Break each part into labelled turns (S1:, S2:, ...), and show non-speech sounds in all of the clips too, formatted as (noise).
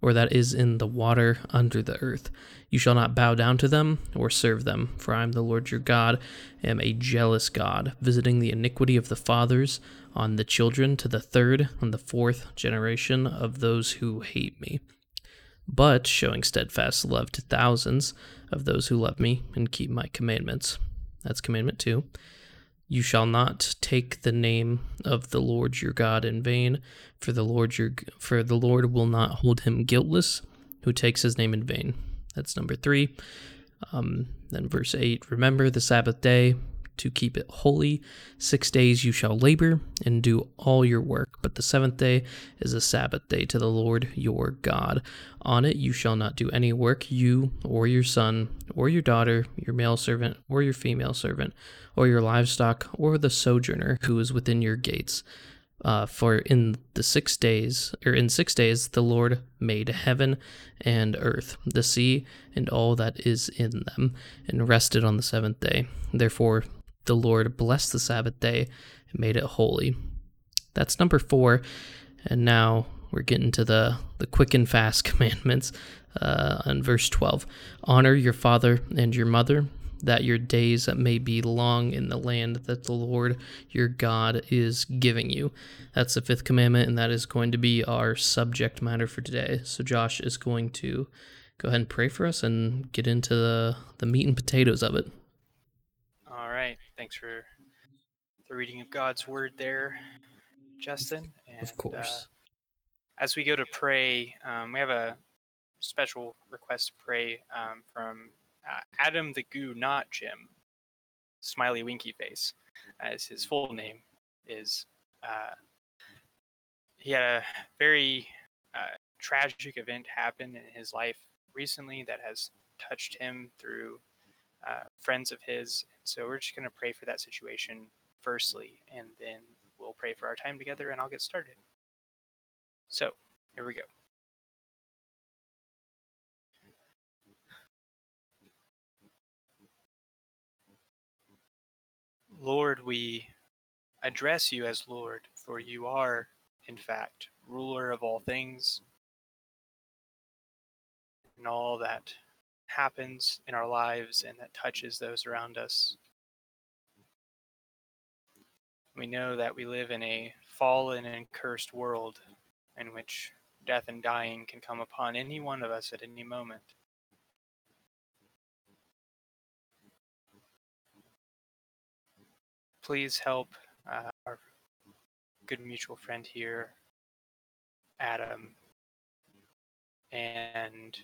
S1: or that is in the water under the earth. You shall not bow down to them or serve them, for I am the Lord your God, am a jealous God, visiting the iniquity of the fathers on the children to the third and the fourth generation of those who hate me, but showing steadfast love to thousands of those who love me and keep my commandments. That's commandment two. You shall not take the name of the Lord your God in vain, for the Lord your for the Lord will not hold him guiltless who takes his name in vain. That's number three. Um, then verse eight. Remember the Sabbath day to keep it holy. Six days you shall labor and do all your work, but the seventh day is a Sabbath day to the Lord your God. On it you shall not do any work, you or your son or your daughter, your male servant or your female servant or your livestock, or the sojourner who is within your gates. Uh, for in the six days, or in six days, the Lord made heaven and earth, the sea, and all that is in them, and rested on the seventh day. Therefore, the Lord blessed the Sabbath day and made it holy. That's number four. And now we're getting to the, the quick and fast (laughs) commandments uh, on verse 12. Honor your father and your mother, that your days may be long in the land that the Lord your God is giving you. That's the fifth commandment, and that is going to be our subject matter for today. So, Josh is going to go ahead and pray for us and get into the, the meat and potatoes of it.
S2: All right. Thanks for the reading of God's word there, Justin.
S1: And, of course.
S2: Uh, as we go to pray, um, we have a special request to pray um, from uh, Adam the Goo, not Jim. Smiley Winky Face, as his full name is. Uh, he had a very uh, tragic event happen in his life recently that has touched him through uh, friends of his. So we're just going to pray for that situation firstly, and then we'll pray for our time together, and I'll get started. So here we go. Lord, we address you as Lord, for you are, in fact, ruler of all things and all that happens in our lives and that touches those around us. We know that we live in a fallen and cursed world in which death and dying can come upon any one of us at any moment. Please help uh, our good mutual friend here, Adam, and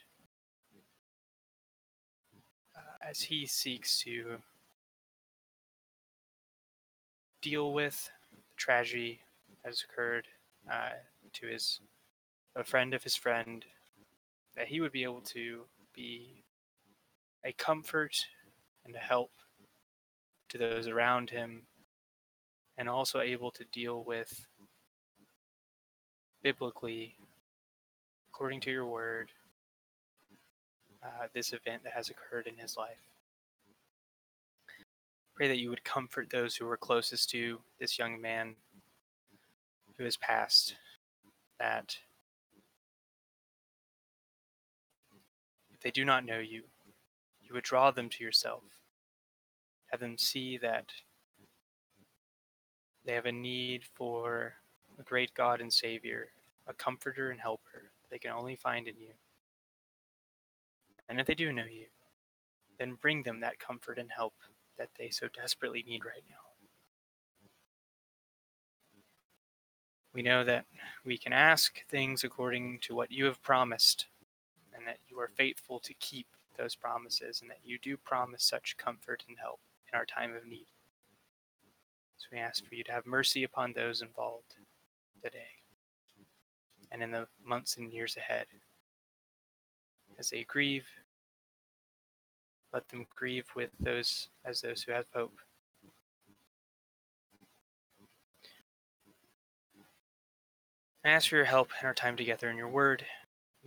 S2: uh, as he seeks to deal with the tragedy that has occurred uh, to his a friend of his friend, that he would be able to be a comfort and a help to those around him and also able to deal with biblically, according to your word, uh, this event that has occurred in his life. Pray that you would comfort those who were closest to this young man who has passed, that if they do not know you, you would draw them to yourself. Have them see that they have a need for a great God and Savior, a comforter and helper they can only find in you. And if they do know you, then bring them that comfort and help that they so desperately need right now. We know that we can ask things according to what you have promised, and that you are faithful to keep those promises, and that you do promise such comfort and help in our time of need. So we ask for you to have mercy upon those involved today and in the months and years ahead. As they grieve, let them grieve with those as those who have hope. I ask for your help in our time together in your word,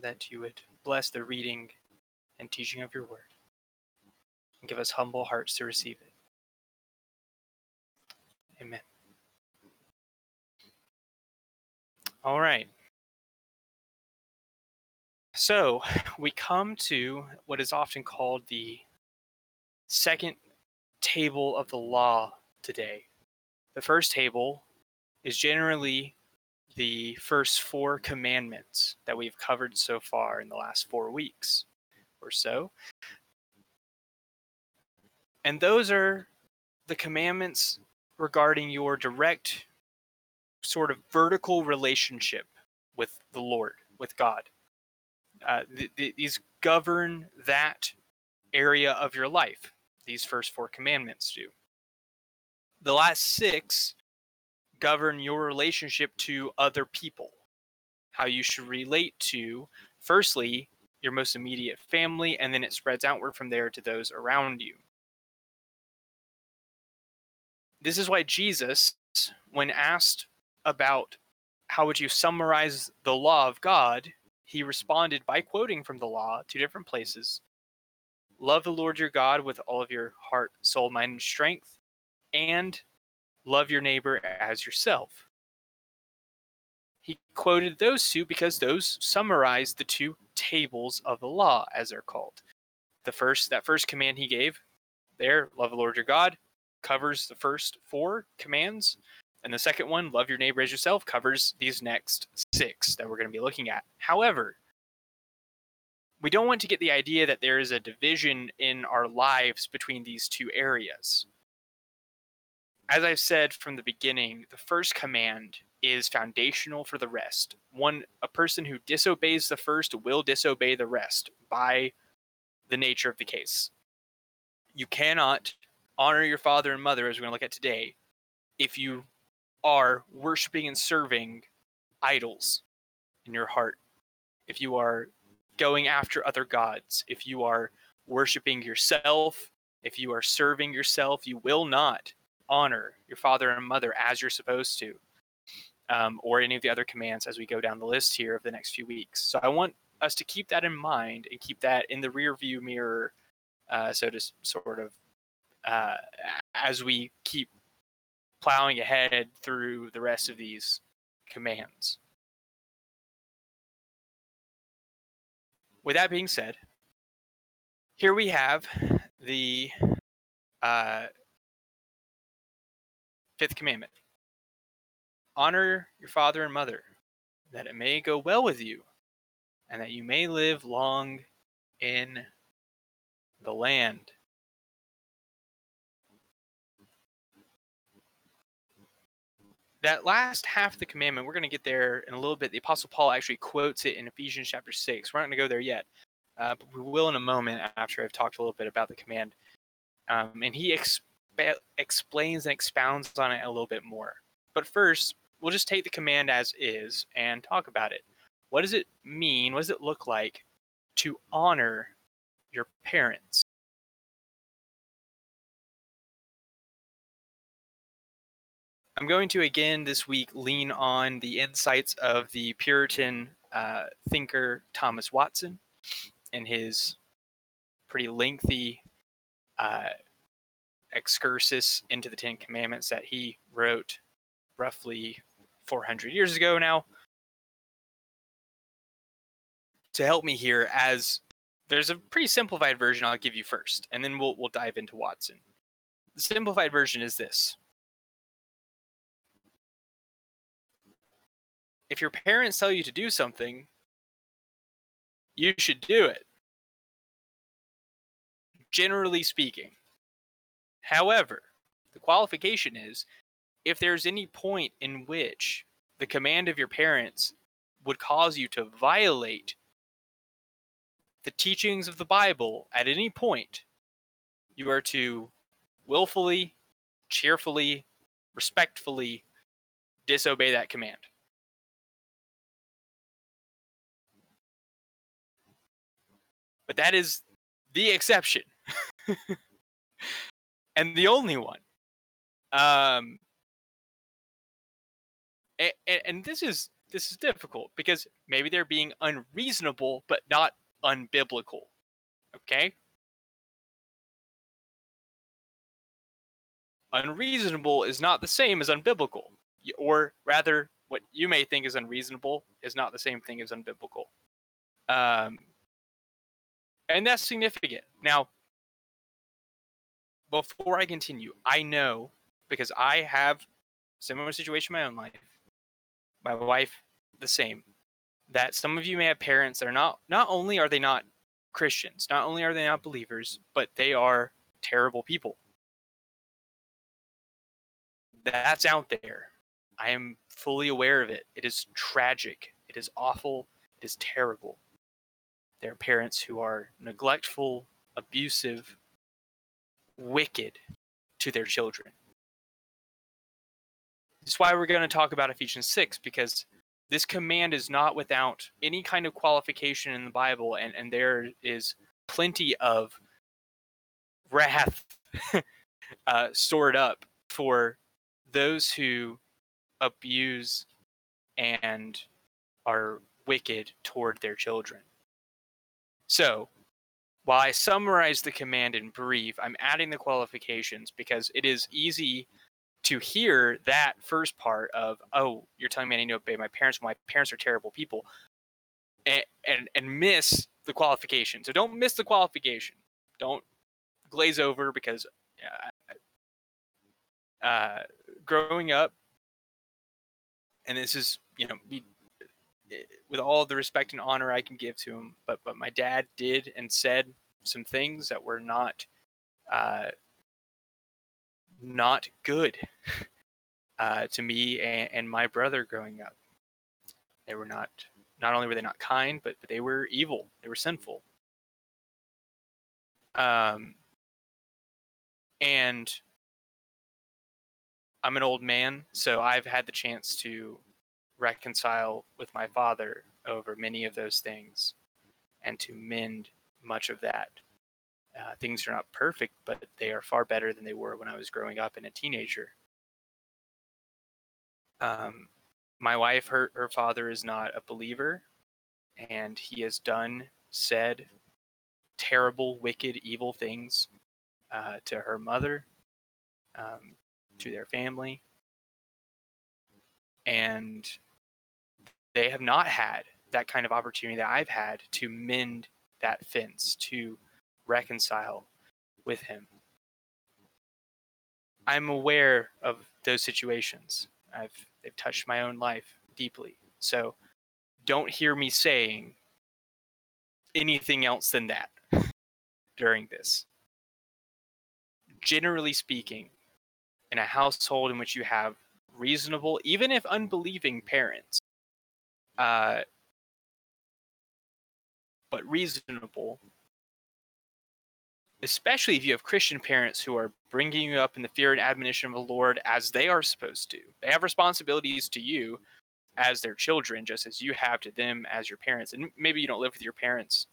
S2: that you would bless the reading and teaching of your word, and give us humble hearts to receive it. Amen. All right. So (laughs) we come to what is often called the second table of the law today. The first table is generally the first four commandments that we've covered so far in the last four weeks or so. And those are the commandments regarding your direct sort of vertical relationship with the Lord, with God. Uh, th- th- these govern that area of your life. These first four commandments do. The last six govern your relationship to other people, how you should relate to, firstly, your most immediate family, and then it spreads outward from there to those around you. This is why Jesus, when asked about how would you summarize the law of God, he responded by quoting from the law two different places. Love the Lord your God with all of your heart, soul, mind, and strength, and love your neighbor as yourself. He quoted those two because those summarize the two tables of the law, as they're called. The first, that first command he gave, there, love the Lord your God, covers the first four commands. And the second one, love your neighbor as yourself, covers these next six that we're going to be looking at. However, we don't want to get the idea that there is a division in our lives between these two areas. As I've said from the beginning, the first command is foundational for the rest. One a person who disobeys the first will disobey the rest by the nature of the case. You cannot honor your father and mother as we're going to look at today if you are worshiping and serving idols in your heart. If you are going after other gods, if you are worshiping yourself, if you are serving yourself, you will not honor your father and mother as you're supposed to, um, or any of the other commands as we go down the list here of the next few weeks. So I want us to keep that in mind and keep that in the rear view mirror, uh, so to sort of uh, as we keep plowing ahead through the rest of these commands. With that being said, here we have the uh, fifth commandment honor your father and mother, that it may go well with you, and that you may live long in the land. That last half of the commandment, we're going to get there in a little bit. The Apostle Paul actually quotes it in Ephesians chapter 6. We're not going to go there yet, uh, but we will in a moment after I've talked a little bit about the command. Um, and he exp- explains and expounds on it a little bit more. But first, we'll just take the command as is and talk about it. What does it mean? What does it look like to honor your parents? I'm going to again this week lean on the insights of the Puritan uh, thinker Thomas Watson and his pretty lengthy uh, excursus into the Ten Commandments that he wrote roughly 400 years ago now. To help me here, as there's a pretty simplified version I'll give you first, and then we'll we'll dive into Watson. The simplified version is this. If your parents tell you to do something, you should do it. Generally speaking. However, the qualification is if there's any point in which the command of your parents would cause you to violate the teachings of the Bible at any point, you are to willfully, cheerfully, respectfully disobey that command. But that is the exception. (laughs) and the only one. Um, and, and this is this is difficult because maybe they're being unreasonable but not unbiblical. Okay? Unreasonable is not the same as unbiblical. Or rather, what you may think is unreasonable is not the same thing as unbiblical. Um, and that's significant. Now, before I continue, I know because I have similar situation in my own life. My wife, the same. That some of you may have parents that are not. Not only are they not Christians, not only are they not believers, but they are terrible people. That's out there. I am fully aware of it. It is tragic. It is awful. It is terrible. There are parents who are neglectful, abusive, wicked to their children. That's why we're going to talk about Ephesians 6 because this command is not without any kind of qualification in the Bible, and, and there is plenty of wrath (laughs) uh, stored up for those who abuse and are wicked toward their children. So, while I summarize the command in brief, I'm adding the qualifications because it is easy to hear that first part of, oh, you're telling me I need to obey my parents. My parents are terrible people, and and, and miss the qualification. So don't miss the qualification. Don't glaze over because uh, uh, growing up, and this is you know with all the respect and honor I can give to him, but but my dad did and said some things that were not uh, not good (laughs) uh, to me and, and my brother growing up. They were not not only were they not kind, but, but they were evil. They were sinful. Um, and I'm an old man, so I've had the chance to reconcile with my father over many of those things and to mend much of that. Uh, things are not perfect, but they are far better than they were when I was growing up and a teenager. Um, my wife, her, her father is not a believer, and he has done, said terrible, wicked, evil things uh, to her mother, um, to their family. And they have not had that kind of opportunity that I've had to mend that fence, to reconcile with him. I'm aware of those situations. I've they've touched my own life deeply. So don't hear me saying anything else than that (laughs) during this. Generally speaking, in a household in which you have reasonable, even if unbelieving parents, uh, but reasonable, especially if you have Christian parents who are bringing you up in the fear and admonition of the Lord as they are supposed to. They have responsibilities to you as their children, just as you have to them as your parents. And maybe you don't live with your parents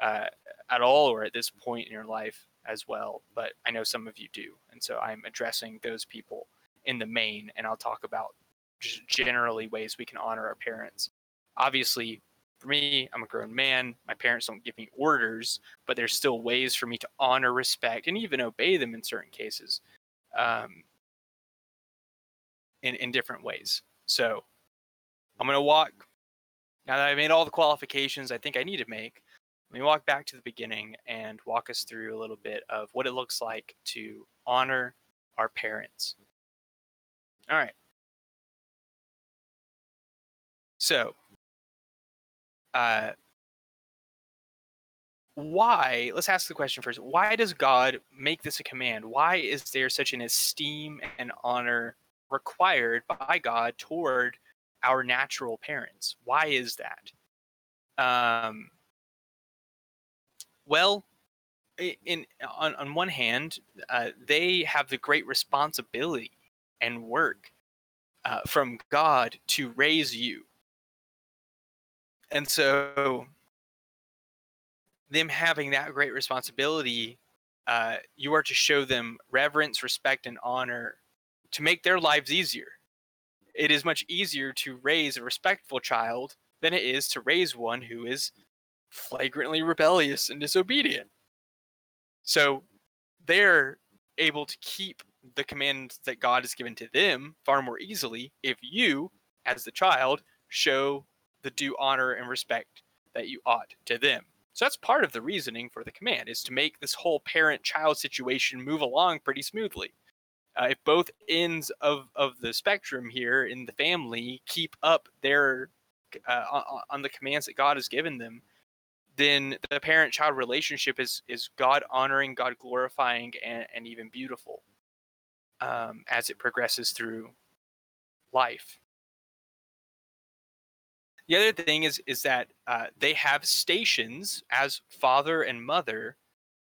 S2: uh, at all or at this point in your life as well, but I know some of you do. And so I'm addressing those people in the main, and I'll talk about just generally ways we can honor our parents. Obviously, for me, I'm a grown man. My parents don't give me orders, but there's still ways for me to honor, respect, and even obey them in certain cases, um, in in different ways. So, I'm gonna walk. Now that I made all the qualifications I think I need to make, let me walk back to the beginning and walk us through a little bit of what it looks like to honor our parents. All right. So, uh, why? Let's ask the question first. Why does God make this a command? Why is there such an esteem and honor required by God toward our natural parents? Why is that? Um, well, in on on one hand, uh, they have the great responsibility and work uh, from God to raise you, and so them having that great responsibility, uh, you are to show them reverence, respect, and honor to make their lives easier. it is much easier to raise a respectful child than it is to raise one who is flagrantly rebellious and disobedient. So they're able to keep the commands that God has given to them far more easily if you, as the child, show the due honor and respect that you ought to them. So that's part of the reasoning for the command is to make this whole parent-child situation move along pretty smoothly. Uh, if both ends of, of the spectrum here in the family keep up their uh, on, the commands that God has given them, then the parent-child relationship is is God honoring, God glorifying, and, and even beautiful um, as it progresses through life. The other thing is is that uh, they have stations as father and mother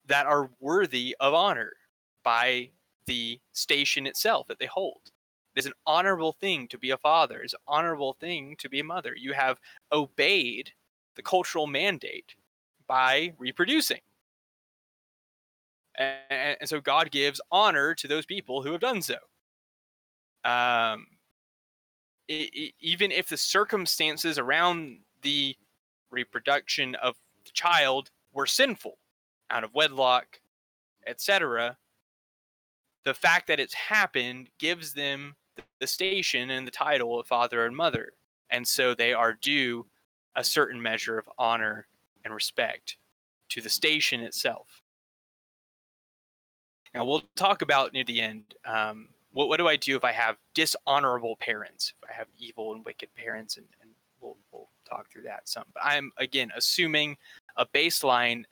S2: that are worthy of honor by the station itself that they hold. It is an honorable thing to be a father. It's an honorable thing to be a mother. You have obeyed the cultural mandate by reproducing. And, and so God gives honor to those people who have done so. Um, it, it, even if the circumstances around the reproduction of the child were sinful, out of wedlock, etc., the fact that it's happened gives them the station and the title of father and mother. And so they are due a certain measure of honor and respect to the station itself. Now, we'll talk about near the end um, what, what do I do if I have dishonorable parents, if I have evil and wicked parents, and, and we'll, we'll talk through that some. But I'm, again, assuming a baseline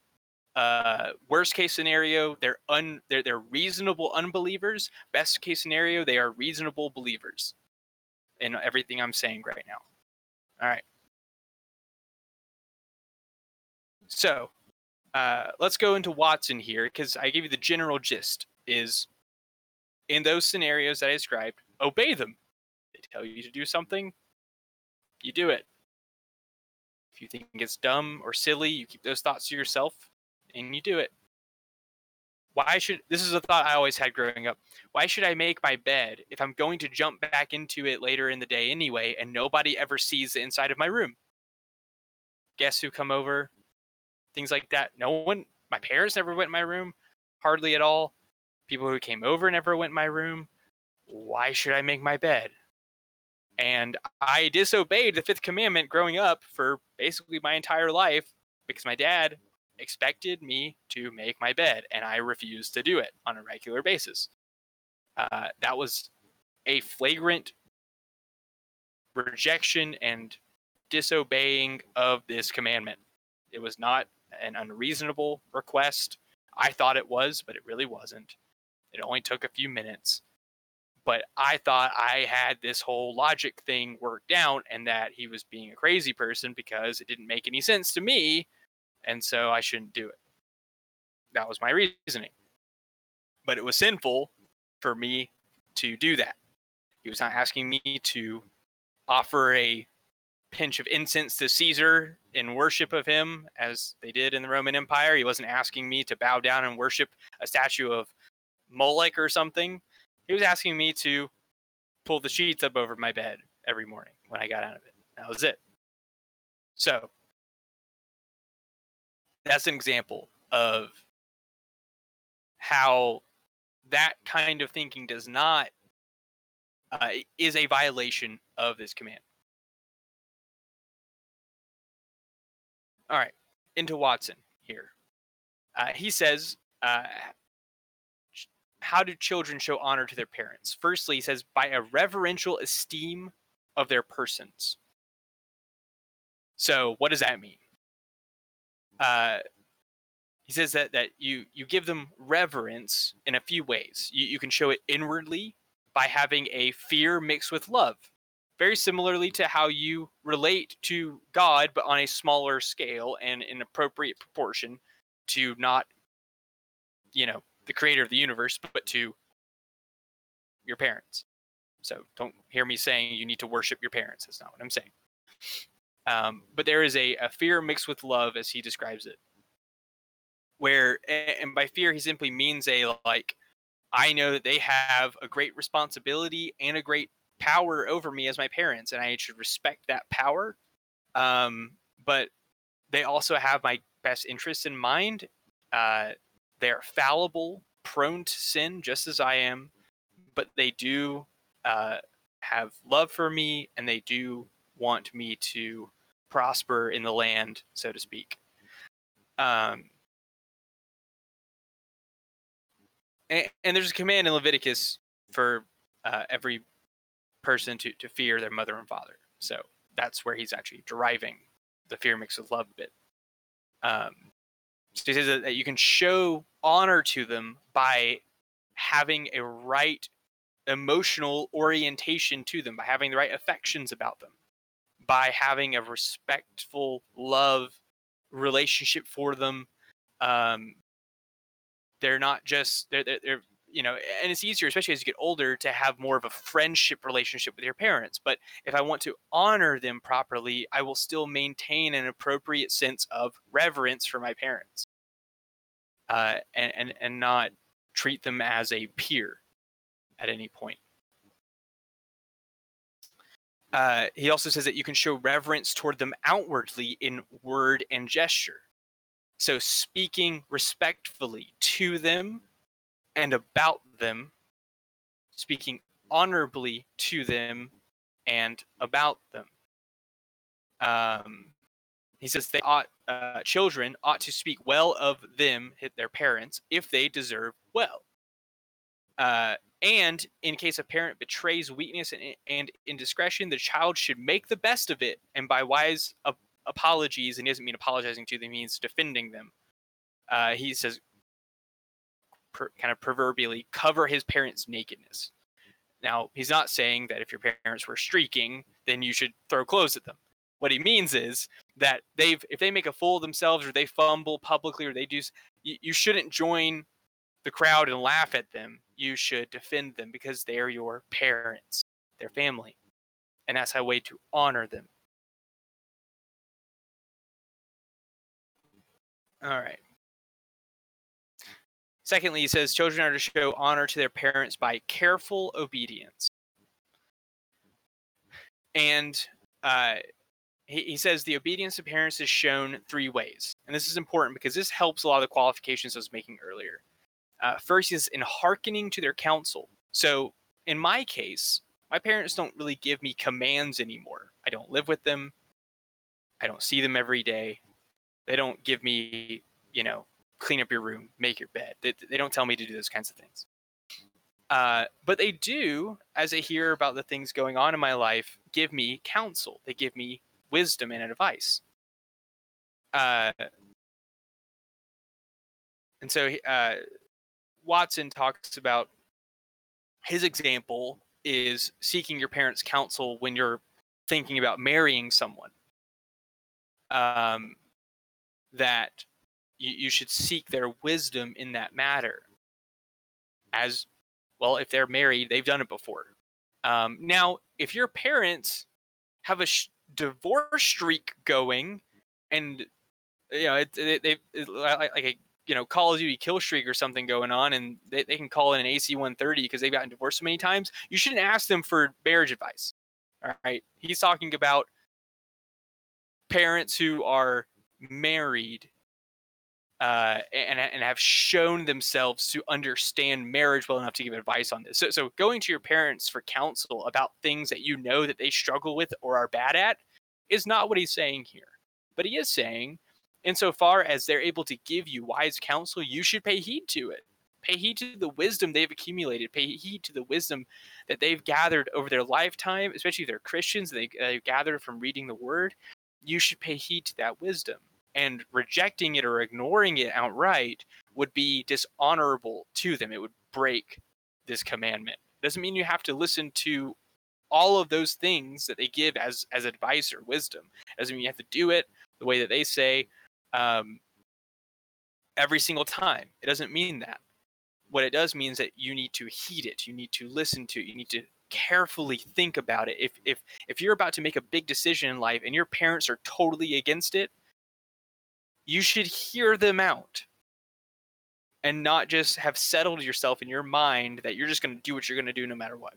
S2: uh, worst case scenario, they're un they're they're reasonable unbelievers. Best case scenario, they are reasonable believers in everything I'm saying right now. All right. So, uh, let's go into Watson here because I gave you the general gist. Is in those scenarios that I described, obey them. They tell you to do something, you do it. If you think it's dumb or silly, you keep those thoughts to yourself and you do it. Why should this is a thought I always had growing up. Why should I make my bed if I'm going to jump back into it later in the day anyway and nobody ever sees the inside of my room? Guests who come over, things like that. No one my parents never went in my room, hardly at all. People who came over never went my room. Why should I make my bed? And I disobeyed the fifth commandment growing up for basically my entire life because my dad expected me to make my bed, and I refused to do it on a regular basis. Uh, that was a flagrant rejection and disobeying of this commandment. It was not an unreasonable request. I thought it was, but it really wasn't. It only took a few minutes. But I thought I had this whole logic thing worked out and that he was being a crazy person because it didn't make any sense to me and so I shouldn't do it. That was my reasoning. But it was sinful for me to do that. He was not asking me to offer a pinch of incense to Caesar in worship of him, as they did in the Roman Empire. He wasn't asking me to bow down and worship a statue of Moloch or something. He was asking me to pull the sheets up over my bed every morning when I got out of it. That was it. So that's an example of how that kind of thinking does not uh, is a violation of this command. All right, into Watson here. Uh, he says, uh, "How do children show honor to their parents?" Firstly, he says, "By a reverential esteem of their persons." So, what does that mean? uh, he says that that you you give them reverence in a few ways. You, you can show it inwardly by having a fear mixed with love, very similarly to how you relate to God, but on a smaller scale and in appropriate proportion to not, you know, the creator of the universe, but to your parents. So don't hear me saying you need to worship your parents. That's not what I'm saying. Um, but there is a, a fear mixed with love, as he describes it. Where, and by fear, he simply means a like, I know that they have a great responsibility and a great power over me as my parents, and I should respect that power. Um, but they also have my best interests in mind. Uh, they are fallible, prone to sin, just as I am, but they do uh, have love for me, and they do want me to prosper in the land, so to speak. Um, and, and there's a command in Leviticus for uh, every person to, to fear their mother and father. So that's where he's actually deriving the fear mixed with love bit. Um, so he says that, you can show honor to them by having a right emotional orientation to them, by having the right affections about them, by having a respectful love relationship for them. Um, they're not just they're, they're, they're you know and it's easier especially as you get older to have more of a friendship relationship with your parents but if i want to honor them properly i will still maintain an appropriate sense of reverence for my parents uh, and, and and not treat them as a peer at any point. Uh, he also says that you can show reverence toward them outwardly in word and gesture. So speaking respectfully to them and about them, speaking honorably to them and about them. Um, he says they ought uh, children ought to speak well of them, their parents, if they deserve well. Uh, and in case a parent betrays weakness and, and, indiscretion, the child should make the best of it, and by wise ap- apologies, and he doesn't mean apologizing to them, he means defending them. Uh, he says, per, kind of proverbially cover his parents' nakedness. Now, he's not saying that if your parents were streaking, then you should throw clothes at them. What he means is that they've if they make a fool of themselves or they fumble publicly or they do you, you shouldn't join the crowd and laugh at them. You should defend them because they are your parents, their family. And that's a way to honor them. All right. Secondly, he says children are to show honor to their parents by careful obedience. And uh, he, he says the obedience of parents is shown three ways. And this is important because this helps a lot of the qualifications I was making earlier. Uh, first is in hearkening to their counsel. So in my case, my parents don't really give me commands anymore. I don't live with them. I don't see them every day. They don't give me, you know, clean up your room, make your bed. They, they don't tell me to do those kinds of things. Uh, but they do, as I hear about the things going on in my life, give me counsel. They give me wisdom and advice. Uh, and so uh, Watson talks about his example is seeking your parents' counsel when you're thinking about marrying someone. Um, that you, you should seek their wisdom in that matter. As well, if they're married, they've done it before. Um, now, if your parents have a sh- divorce streak going, and you know it, it, it, like, like a you know Call of Duty kill streak or something going on, and they, they can call in an AC 130 because they've gotten divorced so many times, you shouldn't ask them for marriage advice. All right, he's talking about parents who are married uh, and, and have shown themselves to understand marriage well enough to give advice on this. So, so going to your parents for counsel about things that you know that they struggle with or are bad at is not what he's saying here. But he is saying, insofar as they're able to give you wise counsel, you should pay heed to it. Pay heed to the wisdom they've accumulated. Pay heed to the wisdom that they've gathered over their lifetime, especially if they're Christians, they, they've gathered from reading the word. You should pay heed to that wisdom and rejecting it or ignoring it outright would be dishonorable to them. It would break this commandment. Doesn't mean you have to listen to all of those things that they give as as advice or wisdom. Doesn't mean you have to do it the way that they say um, every single time. It doesn't mean that. What it does mean is that you need to heed it. You need to listen to it. You need to carefully think about it. If if if you're about to make a big decision in life and your parents are totally against it, you should hear them out and not just have settled yourself in your mind that you're just going to do what you're going to do no matter what.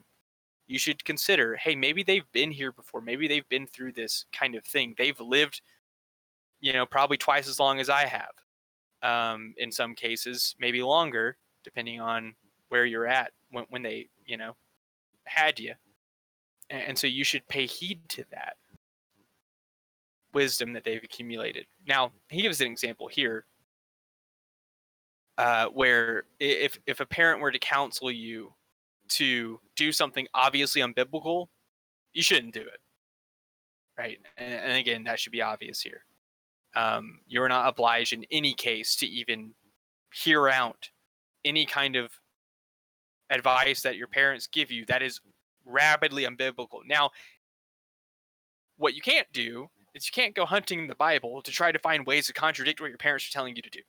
S2: you should consider hey, maybe they've been here before. Maybe they've been through this kind of thing. They've lived, you know, probably twice as long as I have. Um, in some cases, maybe longer, depending on where you're at when, when they, you know, had you. And, and so you should pay heed to that wisdom that they've accumulated. Now, he gives an example here uh, where if if a parent were to counsel you to do something obviously unbiblical, you shouldn't do it. Right. And, and again, that should be obvious here. Um, you're not obliged in any case to even hear out any kind of advice that your parents give you that is rapidly unbiblical. Now, what you can't do is you can't go hunting in the Bible to try to find ways to contradict what your parents are telling you to do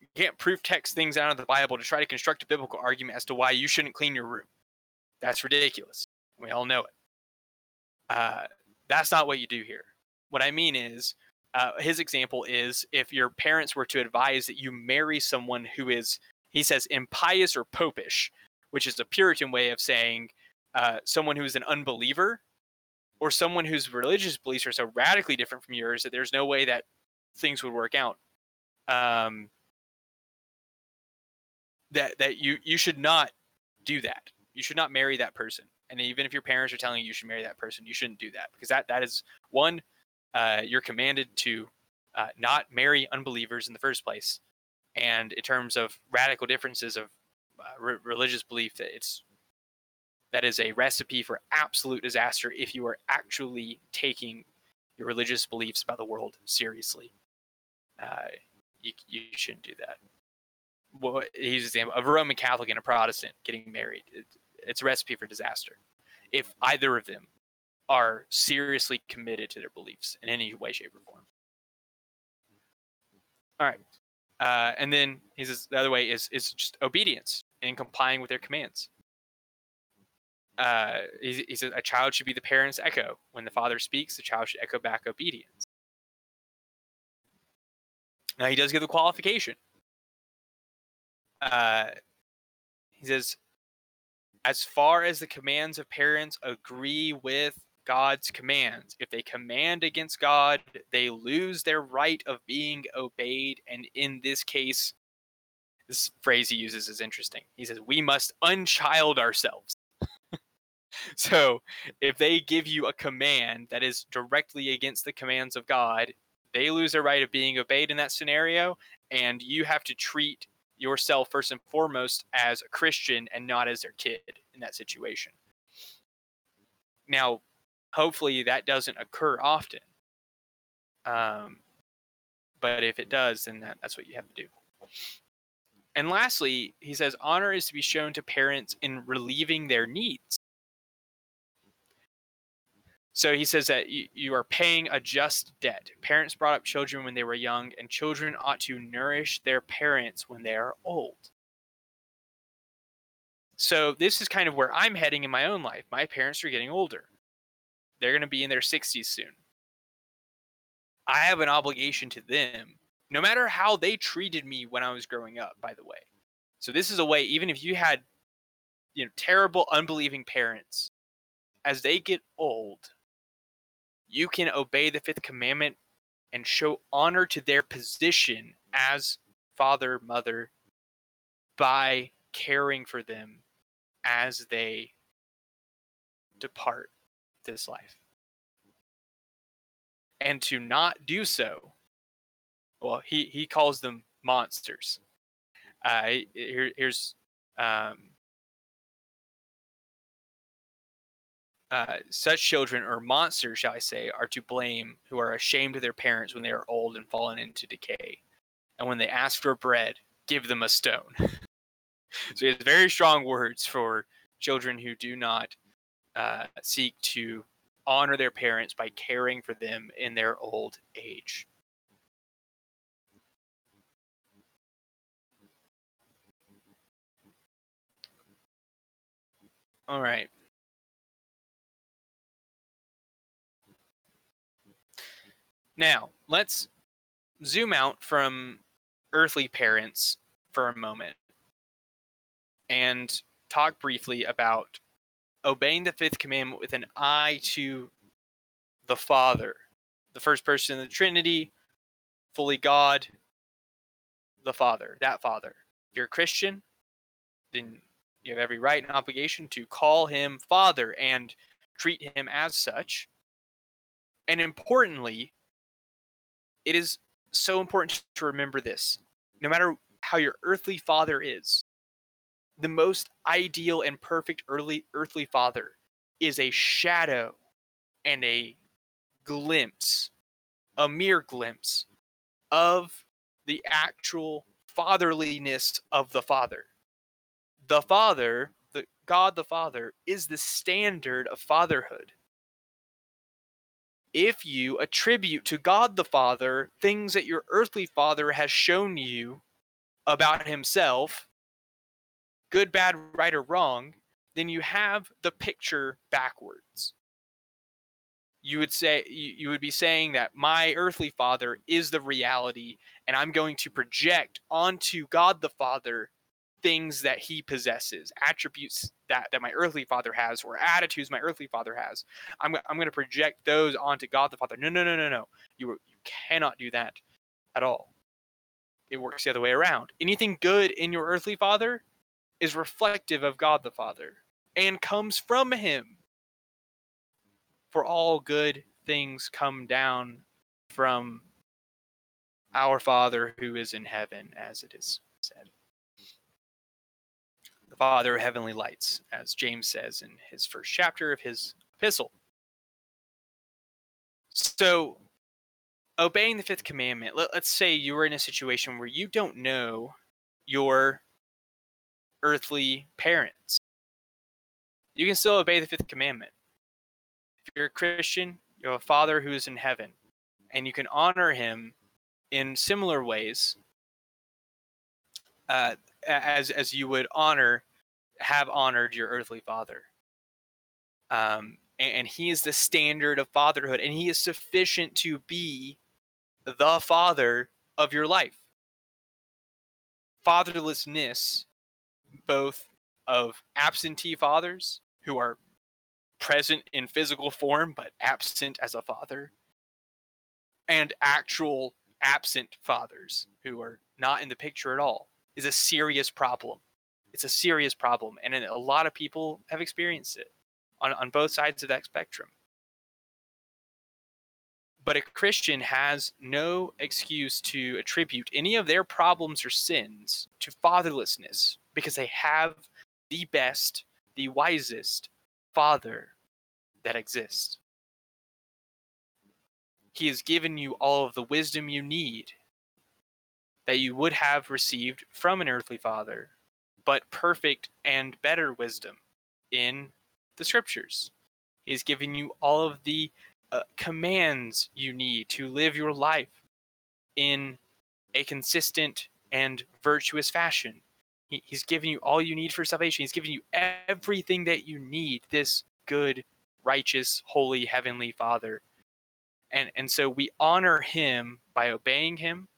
S2: You can't proof text things out of the Bible to try to construct a biblical argument as to why you shouldn't clean your room. That's ridiculous. We all know it. Uh, that's not what you do here. What I mean is, uh, his example is if your parents were to advise that you marry someone who is, he says, impious or popish, which is a Puritan way of saying uh, someone who is an unbeliever or someone whose religious beliefs are so radically different from yours that there's no way that things would work out. Um, that that you you should not do that. You should not marry that person. And even if your parents are telling you you should marry that person, you shouldn't do that because that that is one. Uh, you're commanded to uh, not marry unbelievers in the first place. And in terms of radical differences of uh, re- religious belief, that it's that is a recipe for absolute disaster if you are actually taking your religious beliefs about the world seriously. Uh, you, you shouldn't do that well, he's example of a Roman Catholic and a Protestant getting married. It, it's a recipe for disaster. If either of them are seriously committed to their beliefs in any way, shape, or form. All right. Uh, and then he says the other way is is just obedience and complying with their commands. Uh, he, he says a child should be the parent's echo. When the father speaks, the child should echo back obedience. Now he does give the qualification uh, he says, as far as the commands of parents agree with God's commands, if they command against God, they lose their right of being obeyed. And in this case, this phrase he uses is interesting. He says, We must unchild ourselves. (laughs) so if they give you a command that is directly against the commands of God, they lose their right of being obeyed in that scenario. And you have to treat yourself first and foremost as a Christian and not as their kid in that situation. Now, hopefully that doesn't occur often. Um, but if it does, then that, that's what you have to do. And lastly, he says honor is to be shown to parents in relieving their needs. So he says that you, you are paying a just debt. Parents brought up children when they were young, and children ought to nourish their parents when they are old. So this is kind of where I'm heading in my own life. My parents are getting older. They're going to be in their 60s soon. I have an obligation to them, no matter how they treated me when I was growing up, by the way. So this is a way, even if you had, you know, terrible, unbelieving parents, as they get old, you can obey the fifth commandment and show honor to their position as father, mother by caring for them as they depart this life. And to not do so, well, he, he calls them monsters. Uh, here, here's um, uh, such children or monsters, shall I say, are to blame who are ashamed of their parents when they are old and fallen into decay. And when they ask for bread, give them a stone. (laughs) so he has very strong words for children who do not uh, seek to honor their parents by caring for them in their old age. All right. Now, let's zoom out from earthly parents for a moment and talk briefly about obeying the fifth commandment with an eye to the Father, the first person in the Trinity, fully God, the Father, that Father. If you're a Christian, then you have every right and obligation to call him Father and treat him as such. And importantly, it is so important to remember this. No matter how your earthly father is, the most ideal and perfect early earthly father is a shadow and a glimpse, a mere glimpse of the actual fatherliness of the Father. The Father, the God the Father, is the standard of fatherhood. If you attribute to God the Father things that your earthly father has shown you about himself, good, bad, right, or wrong, then you have the picture backwards. You would say you would be saying that my earthly father is the reality and i'm going to project onto god the father things that he possesses attributes that that my earthly father has or attitudes my earthly father has. I'm, I'm going to project those onto god the father. No no no no no. You, you cannot do that at all. It works the other way around. Anything good in your earthly father is reflective of god the father and comes from him. For all good things come down from our Father who is in heaven, as it is said. The Father of heavenly lights, as James says in his first chapter of his epistle. So, obeying the fifth commandment, let, us say you are in a situation where you don't know your earthly parents. You can still obey the fifth commandment If you're a Christian, you have a Father who is in heaven, and you can honor him in similar ways uh, as as you would honor have honored your earthly father. Um, and, and he is the standard of fatherhood, and he is sufficient to be the father of your life. Fatherlessness, both of absentee fathers who are present in physical form but absent as a father, and actual absent fathers who are not in the picture at all is a serious problem. It's a serious problem, and a lot of people have experienced it on, on both sides of that spectrum. But a Christian has no excuse to attribute any of their problems or sins to fatherlessness because they have the best, the wisest, Father that exists. He has given you all of the wisdom you need that you would have received from an earthly father, but perfect and better wisdom in the scriptures. He has given you all of the uh, commands you need to live your life in a consistent and virtuous fashion. He, he's given you all you need for salvation. He's given you everything that you need, this good, righteous, holy, heavenly Father. And, and so we honor him by obeying him.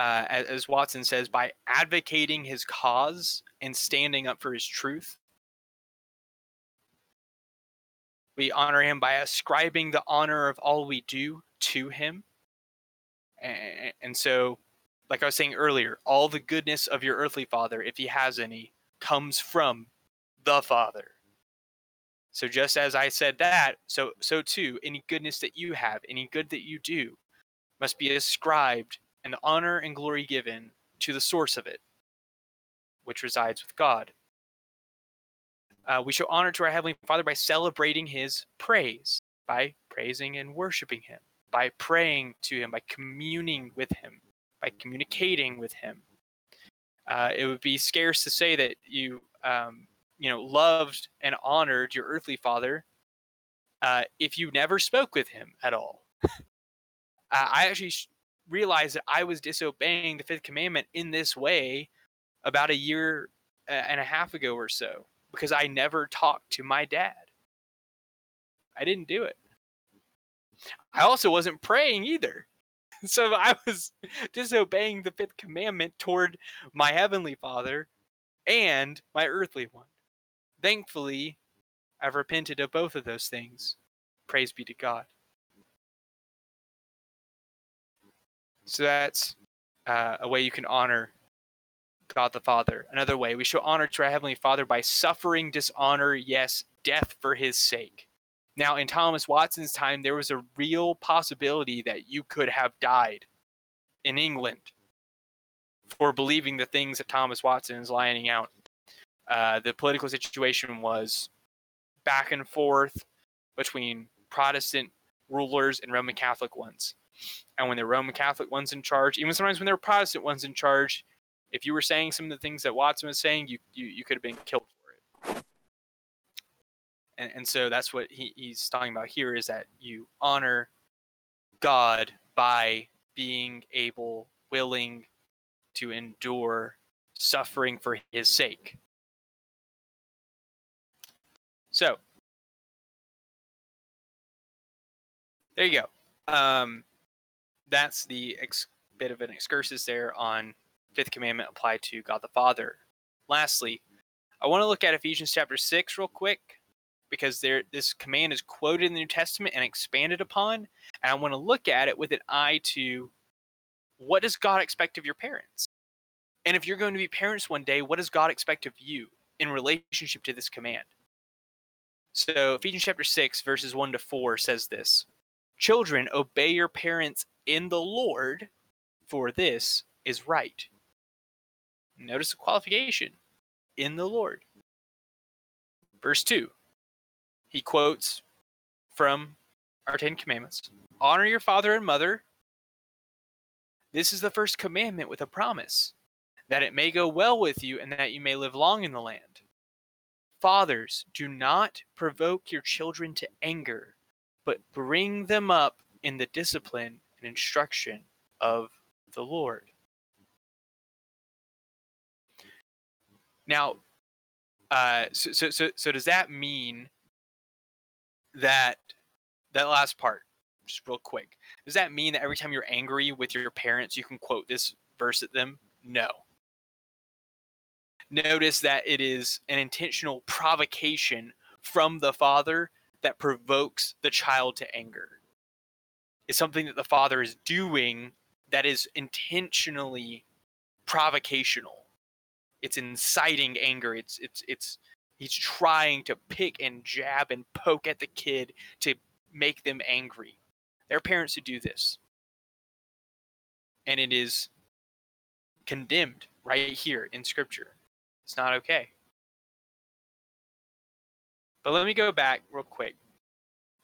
S2: Uh, as, Watson says, by advocating his cause and standing up for his truth. We honor him by ascribing the honor of all we do to him. And, and so like I was saying earlier, all the goodness of your earthly father, if he has any, comes from the Father. So just as I said that, so so too, any goodness that you have, any good that you do, must be ascribed and the honor and glory given to the source of it, which resides with God. Uh, we show honor to our Heavenly Father by celebrating His praise, by praising and worshiping Him, by praying to Him, by communing with Him by communicating with him. Uh, it would be scarce to say that you, um, you know, loved and honored your earthly father uh, if you never spoke with him at all. (laughs) uh, I actually realized that I was disobeying the fifth commandment in this way about a year and a half ago or so because I never talked to my dad. I didn't do it. I also wasn't praying either. (laughs) so I was (laughs) disobeying the fifth commandment toward my heavenly father and my earthly one. Thankfully, I've repented of both of those things. Praise be to God. So that's uh, a way you can honor God the Father. Another way, we show honor to our Heavenly Father by suffering dishonor, yes, death for His sake. Now, in Thomas Watson's time, there was a real possibility that you could have died in England for believing the things that Thomas Watson is laying out. Uh, the political situation was back and forth between Protestant rulers and Roman Catholic ones. And when the Roman Catholic ones in charge, even sometimes when were Protestant ones in charge, if you were saying some of the things that Watson was saying, you you, you could have been killed for it. And, and so that's what he, he's talking about here is that you honor God by being able, willing to endure suffering for his sake. So, there you go. Um, that's the ex- bit of an excursus there on fifth commandment applied to God the Father. Lastly, I want to look at Ephesians chapter 6 real quick because there this command is quoted in the New Testament and expanded upon, and I want to look at it with an eye to what does God expect of your parents? And if you're going to be parents one day, what does God expect of you in relationship to this command? So Ephesians chapter 6 verses 1 to 4 says this. Children, obey your parents in the Lord, for this is right. Notice the qualification in the Lord. Verse 2, he quotes from our Ten Commandments Honor your father and mother. This is the first commandment with a promise that it may go well with you and that you may live long in the land. Fathers, do not provoke your children to anger, but bring them up in the discipline and instruction of the Lord. Now, uh, so, so, so, so does that mean that that last part, just real quick, does that mean that every time you're angry with your parents, you can quote this verse at them? No. Notice that it is an intentional provocation from the father that provokes the child to anger. It's something that the father is doing that is intentionally provocational. It's inciting anger. It's it's it's he's trying to pick and jab and poke at the kid to make them angry. There are parents who do this. And it is condemned right here in scripture. It's not okay but let me go back real quick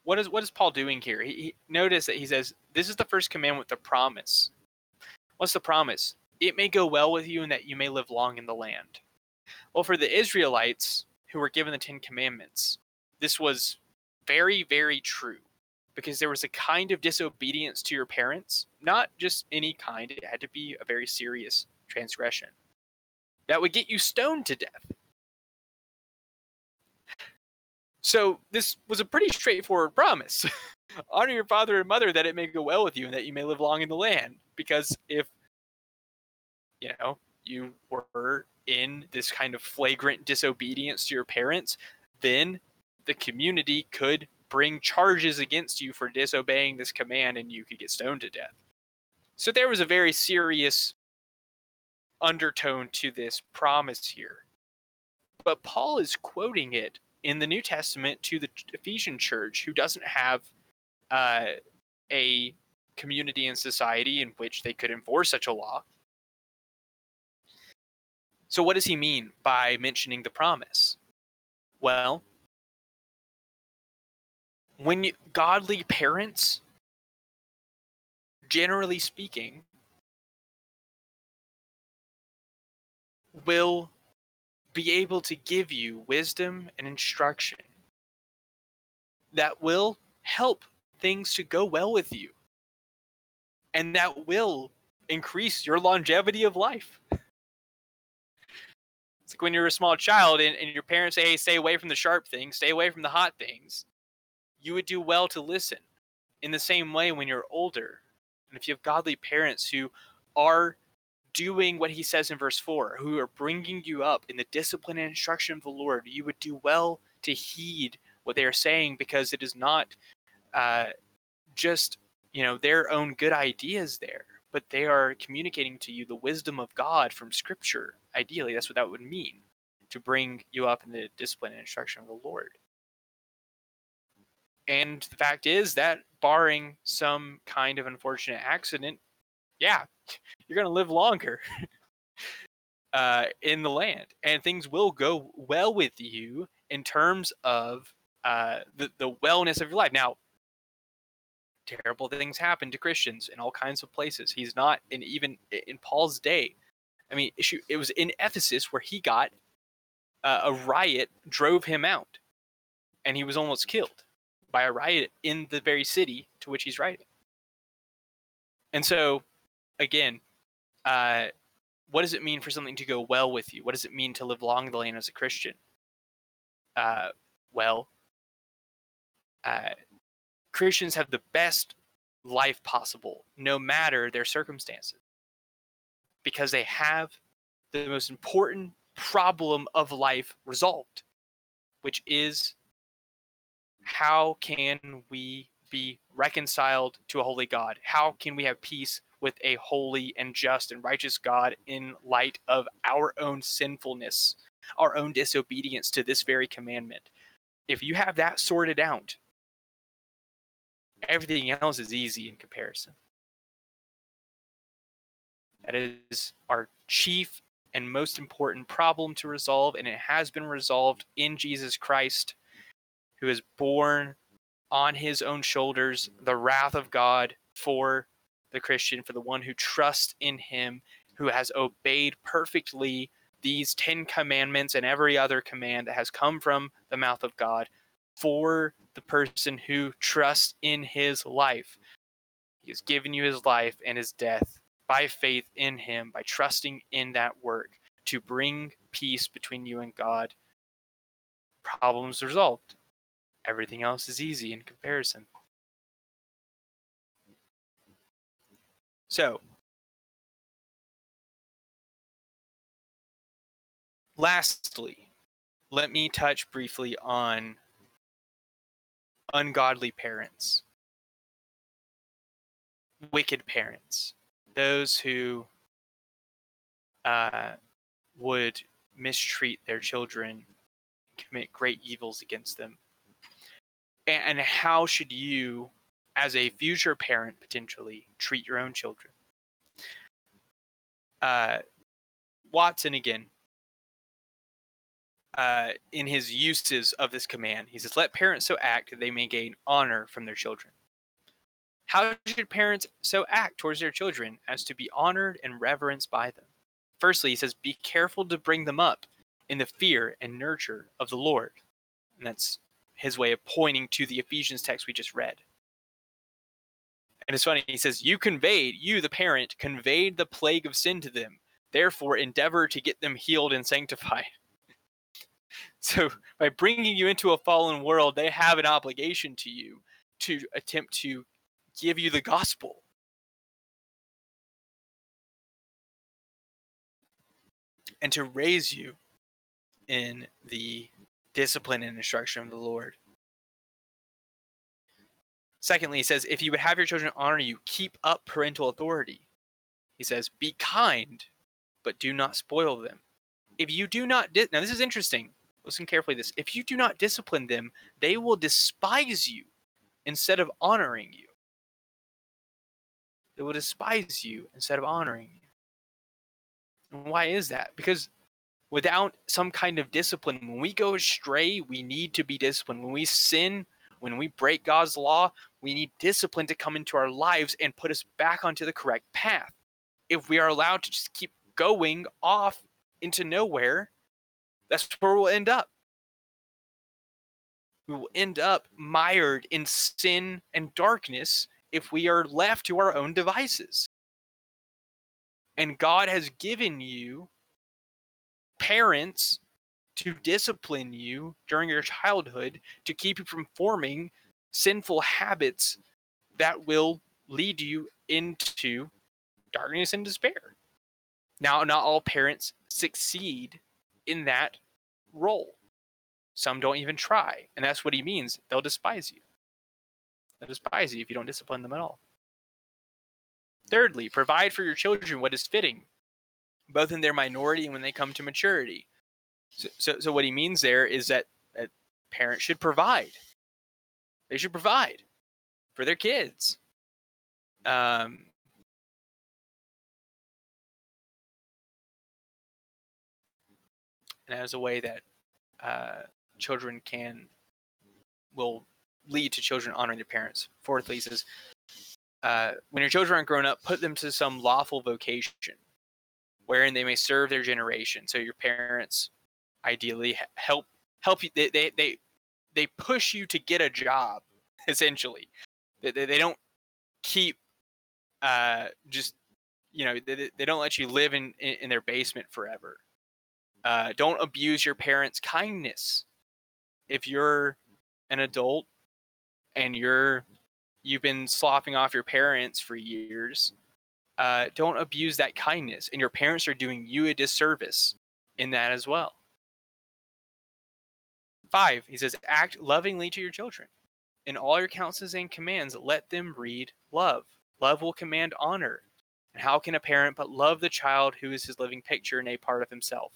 S2: what is what is paul doing here he, he notice that he says this is the first commandment with the promise what's the promise it may go well with you and that you may live long in the land. Well, for the Israelites who were given the Ten Commandments, this was very, very true because there was a kind of disobedience to your parents, not just any kind, it had to be a very serious transgression that would get you stoned to death. So, this was a pretty straightforward promise. (laughs) Honor your father and mother that it may go well with you and that you may live long in the land. Because if you know you were in this kind of flagrant disobedience to your parents, then the community could bring charges against you for disobeying this command and you could get stoned to death. So there was a very serious undertone to this promise here. But Paul is quoting it in the New Testament to the Ephesian church who doesn't have uh, a community and society in which they could enforce such a law. So, what does he mean by mentioning the promise? Well, when you, godly parents, generally speaking, will be able to give you wisdom and instruction that will help things to go well with you and that will increase your longevity of life. It's like when you're a small child and, and your parents say, hey, stay away from the sharp things, stay away from the hot things. You would do well to listen. In the same way, when you're older, and if you have godly parents who are doing what he says in verse 4, who are bringing you up in the discipline and instruction of the Lord, you would do well to heed what they are saying because it is not uh, just you know their own good ideas there but they are communicating to you the wisdom of god from scripture ideally. That's what that would mean to bring you up in the discipline and instruction of the lord. And the fact is that barring some kind of unfortunate accident yeah (laughs) you're going to live longer (laughs) uh, in the land and things will go well with you in terms of uh, the, the wellness of your life now terrible things happen to Christians in all kinds of places. He's not in even in Paul's day. I mean, it was in Ephesus where he got uh, a riot drove him out, and he was almost killed by a riot in the very city to which he's writing. And so, again, uh, what does it mean for something to go well with you? What does it mean to live long the land as a Christian? Uh, well, uh, Christians have the best life possible, no matter their circumstances, because they have the most important problem of life resolved, which is how can we be reconciled to a holy God? How can we have peace with a holy and just and righteous God in light of our own sinfulness, our own disobedience to this very commandment? If you have that sorted out, everything else is easy in comparison. That is our chief and most important problem to resolve, and it has been resolved in Jesus Christ, who has borne on his own shoulders the wrath of God for the Christian, for the one who trusts in him, who has obeyed perfectly these Ten Commandments and every other command that has come from the mouth of God for the person who trusts in his life. He has given you his life and his death by faith in him, by trusting in that work to bring peace between you and God. Problems resolved. Everything else is easy in comparison. So, lastly, let me touch briefly on ungodly parents, wicked parents, those who uh, would mistreat their children, commit great evils against them. And, how should you, as a future parent, potentially treat your own children? Uh, Watson again uh, in his uses of this command. He says, Let parents so act that they may gain honor from their children. How should parents so act towards their children as to be honored and reverenced by them? Firstly, he says, Be careful to bring them up in the fear and nurture of the Lord. And that's his way of pointing to the Ephesians text we just read. And it's funny, he says, You conveyed, you, the parent, conveyed the plague of sin to them. Therefore, endeavor to get them healed and sanctified. (laughs) So by bringing you into a fallen world, they have an obligation to you to attempt to give you the gospel. And to raise you in the discipline and instruction of the Lord. Secondly, he says, if you would have your children honor you, keep up parental authority. He says, be kind, but do not spoil them. If you do not, di- now this is interesting. Listen carefully this. If you do not discipline them they will despise you instead of honoring you. They will despise you instead of honoring you. And why is that? Because without some kind of discipline when we go astray we need to be disciplined. When we sin when we break god's law we need discipline to come into our lives and put us back onto the correct path if we are allowed to just keep going off into nowhere that's where we'll end up. We will end up mired in sin and darkness if we are left to our own devices. And God has given you parents to discipline you during your childhood to keep you from forming sinful habits that will lead you into darkness and despair. Now, not all parents succeed in that role. Some don't even try. And that's what he means. They'll despise you. They'll despise you if you don't discipline them at all. Thirdly, provide for your children what is fitting, both in their minority and when they come to maturity. So, so, so what he means there is that, that parents should provide. They should provide for their kids. Um, and as a way that uh, children can will lead to children honoring their parents. Fourthly, says, uh, when your children aren't grown up, put them to some lawful vocation wherein they may serve their generation. So your parents ideally help help you. They they they, they push you to get a job (laughs) essentially. They, they, they don't keep uh, just you know they, they don't let you live in, in, in their basement forever. Uh, don't abuse your parents' kindness. If you're an adult and you're you've been slopping off your parents for years, uh, don't abuse that kindness. And your parents are doing you a disservice in that as well. Five, he says, act lovingly to your children. In all your counsels and commands, let them read love. Love will command honor. And how can a parent but love the child who is his living picture and a part of himself?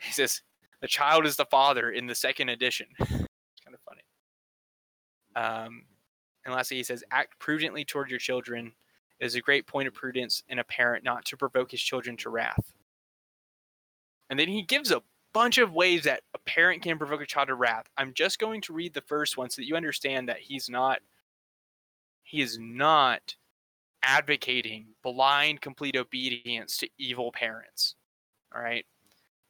S2: He says, the child is the father in the second edition. (laughs) it's kind of funny. Um, and lastly, he says, act prudently toward your children. It is a great point of prudence in a parent not to provoke his children to wrath. And then he gives a bunch of ways that a parent can provoke a child to wrath. I'm just going to read the first one so that you understand that he's not he is not advocating blind complete obedience to evil parents. All right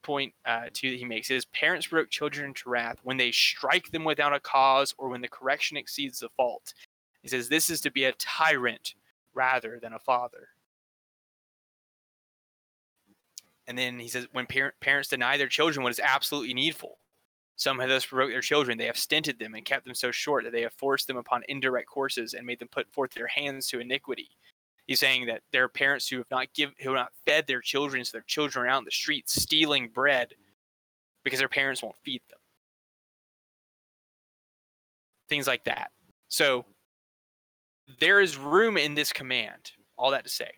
S2: point uh, two that he makes is parents provoke children to wrath when they strike them without a cause or when the correction exceeds the fault. He says this is to be a tyrant rather than a father. And then he says when par- parents deny their children what is absolutely needful. Some have thus provoked their children. They have stinted them and kept them so short that they have forced them upon indirect courses and made them put forth their hands to iniquity. He's saying that there are parents who have not give who have not fed their children, so their children are out in the streets stealing bread because their parents won't feed them. Things like that. So there is room in this command, all that to say,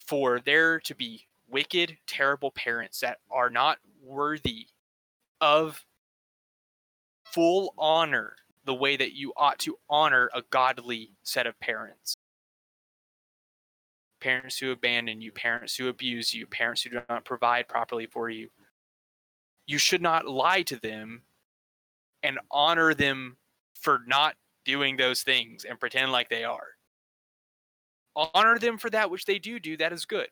S2: for there to be wicked, terrible parents that are not worthy of full honor the way that you ought to honor a godly set of parents parents who abandon you, parents who abuse you, parents who do not provide properly for you. You should not lie to them and honor them for not doing those things and pretend like they are. Honor them for that which they do do, that is good.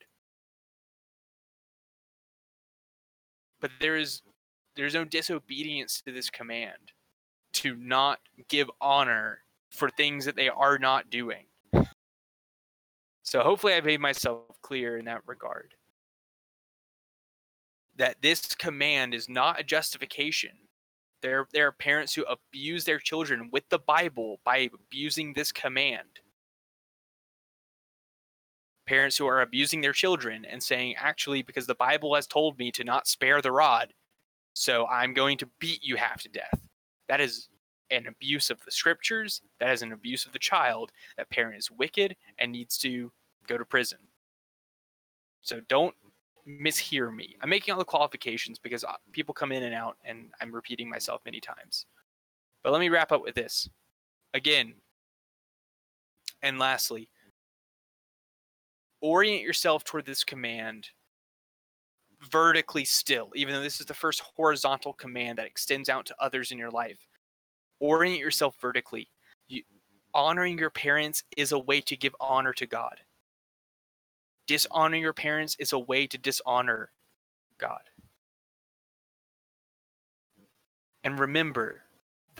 S2: But there is there's no disobedience to this command to not give honor for things that they are not doing. So hopefully I made myself clear in that regard. That this command is not a justification. There, there are parents who abuse their children with the Bible by abusing this command. Parents who are abusing their children and saying, actually, because the Bible has told me to not spare the rod, so I'm going to beat you half to death. That is an abuse of the scriptures, that is an abuse of the child. That parent is wicked and needs to go to prison. So don't mishear me. I'm making all the qualifications because uh, people come in and out, and I'm repeating myself many times. But let me wrap up with this. Again, and lastly, orient yourself toward this command vertically still, even though this is the first horizontal command that extends out to others in your life orient yourself vertically. You, honoring your parents is a way to give honor to God. Dishonoring your parents is a way to dishonor God. And remember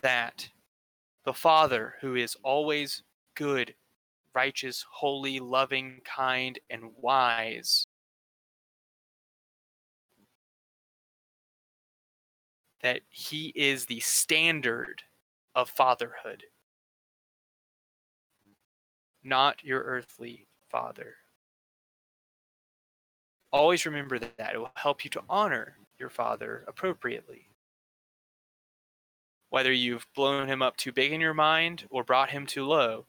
S2: that the Father, who is always good, righteous, holy, loving, kind, and wise, that he is the standard of fatherhood, not your earthly father. Always remember that. It will help you to honor your father appropriately. Whether you've blown him up too big in your mind or brought him too low,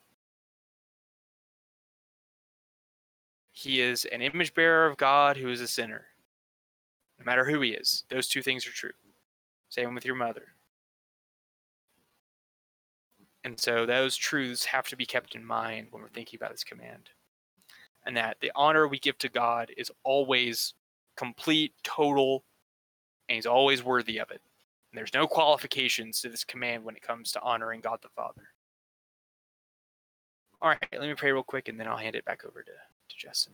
S2: he is an image bearer of God who is a sinner. No matter who he is, those two things are true. Same with your mother. And so those truths have to be kept in mind when we're thinking about this command. And that the honor we give to God is always complete, total, and He's always worthy of it. And there's no qualifications to this command when it comes to honoring God the Father. All right, let me pray real quick and then I'll hand it back over to, to Justin.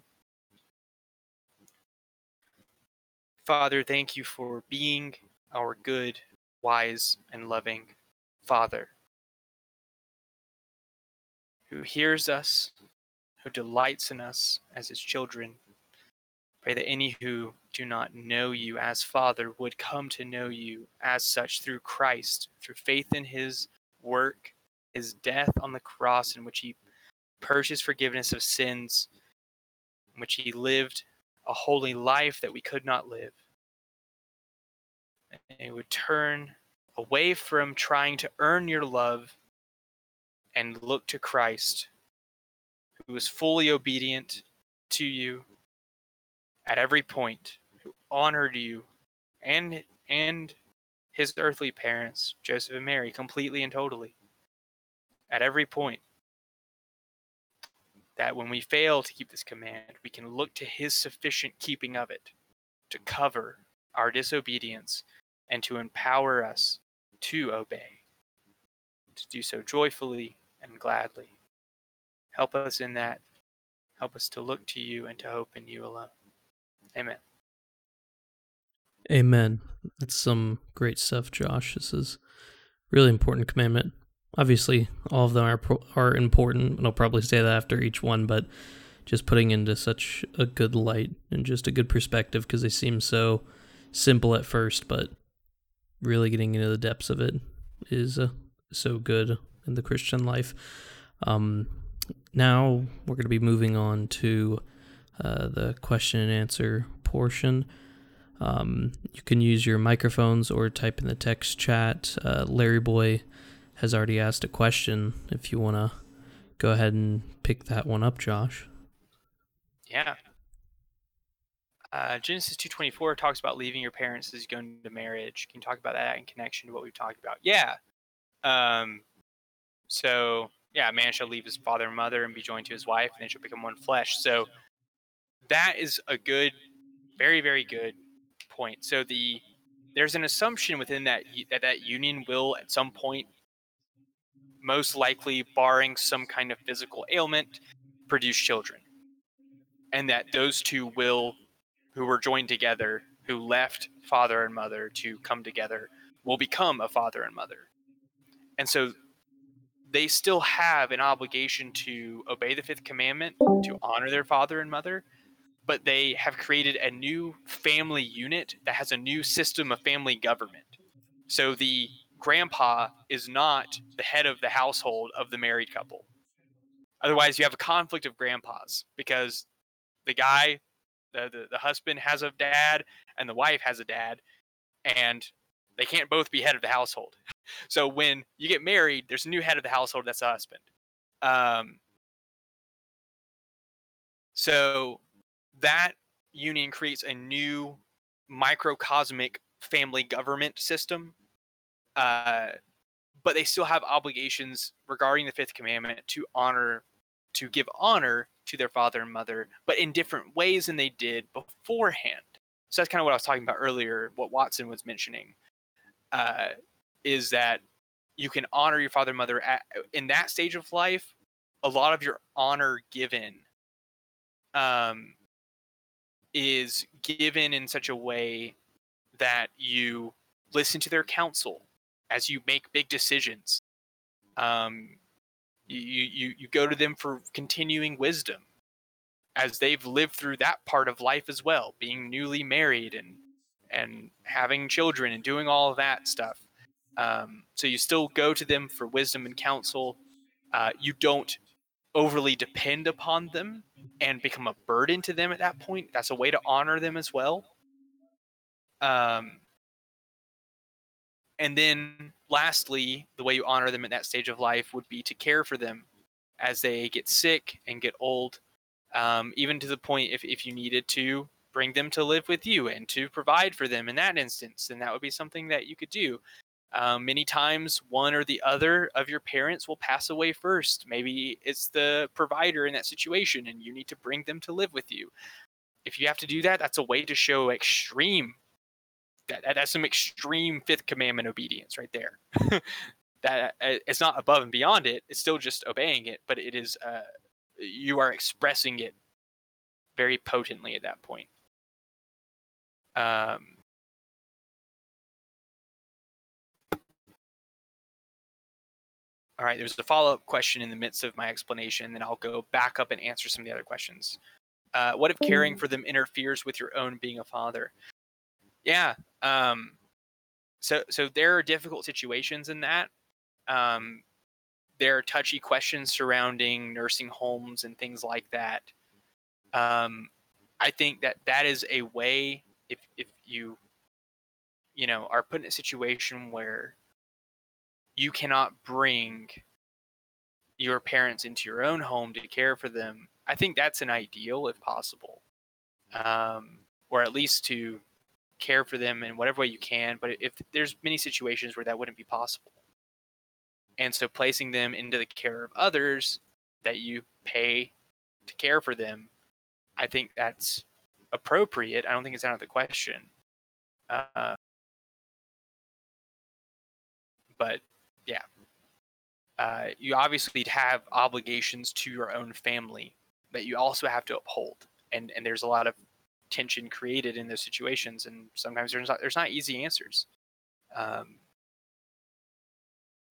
S2: Father, thank you for being our good, wise, and loving Father who hears us, who delights in us as his children. Pray that any who do not know you as Father would come to know you as such through Christ, through faith in his work, his death on the cross, in which he purchased forgiveness of sins, which he lived a holy life that we could not live. And he would turn away from trying to earn your love and look to Christ, who was fully obedient to you at every point, who honored you and and his earthly parents, Joseph and Mary, completely and totally. At every point. That when we fail to keep this command, we can look to his sufficient keeping of it to cover our disobedience and to empower us to obey, to do so joyfully and gladly. Help us in that. Help us to look to you and to hope in you alone. Amen.
S1: Amen. That's some great stuff, Josh. This is really important commandment. Obviously, all of them are are important, and I'll probably say that after each one, but just putting into such a good light and just a good perspective because they seem so simple at first, but really getting into the depths of it is uh, so good in the Christian life. Um, now we're going to be moving on to uh, the question and answer portion. Um, you can use your microphones or type in the text chat. Uh, Larry Boy has already asked a question. If you want to go ahead and pick that one up, Josh.
S2: Yeah. Uh, Genesis 2.24 talks about leaving your parents as you go into marriage. Can you talk about that in connection to what we've talked about? Yeah. Um, so yeah, man shall leave his father and mother and be joined to his wife, and they shall become one flesh. So that is a good, very very good point. So the there's an assumption within that that that union will at some point, most likely, barring some kind of physical ailment, produce children, and that those two will, who were joined together, who left father and mother to come together, will become a father and mother. And so they still have an obligation to obey the fifth commandment, to honor their father and mother, but they have created a new family unit that has a new system of family government. So the grandpa is not the head of the household of the married couple. Otherwise, you have a conflict of grandpas because the guy, the, the, the husband has a dad and the wife has a dad, and they can't both be head of the household. (laughs) So when you get married, there's a new head of the household that's a husband. Um, so that union creates a new microcosmic family government system. Uh, but they still have obligations regarding the fifth commandment to honor, to give honor to their father and mother, but in different ways than they did beforehand. So that's kind of what I was talking about earlier, what Watson was mentioning uh, is that you can honor your father and mother at, in that stage of life. A lot of your honor given um, is given in such a way that you listen to their counsel as you make big decisions. Um, you, you, you go to them for continuing wisdom as they've lived through that part of life as well, being newly married and and having children and doing all of that stuff. Um, so you still go to them for wisdom and counsel. Uh, you don't overly depend upon them and become a burden to them at that point. That's a way to honor them as well. Um, and then lastly, the way you honor them at that stage of life would be to care for them as they get sick and get old, um, even to the point if, if you needed to bring them to live with you and to provide for them in that instance, then that would be something that you could do. Um, many times, one or the other of your parents will pass away first. Maybe it's the provider in that situation, and you need to bring them to live with you. If you have to do that, that's a way to show extreme. That, that's some extreme fifth commandment obedience right there. (laughs) that uh, it's not above and beyond it; it's still just obeying it, but it is. Uh, you are expressing it very potently at that point. Um, All right, there's a follow up question in the midst of my explanation, then I'll go back up and answer some of the other questions. Uh, what if caring for them interferes with your own being a father? Yeah. Um, so, so there are difficult situations in that. Um, there are touchy questions surrounding nursing homes and things like that. Um, I think that that is a way if if you you know are put in a situation where you cannot bring your parents into your own home to care for them, I think that's an ideal if possible. Um, or at least to care for them in whatever way you can. But if there's many situations where that wouldn't be possible. And so placing them into the care of others that you pay to care for them, I think that's appropriate. I don't think it's out of the question. Uh, but yeah. Uh, you obviously have obligations to your own family that you also have to uphold, and and there's a lot of tension created in those situations, and sometimes there's not there's not easy answers. Um,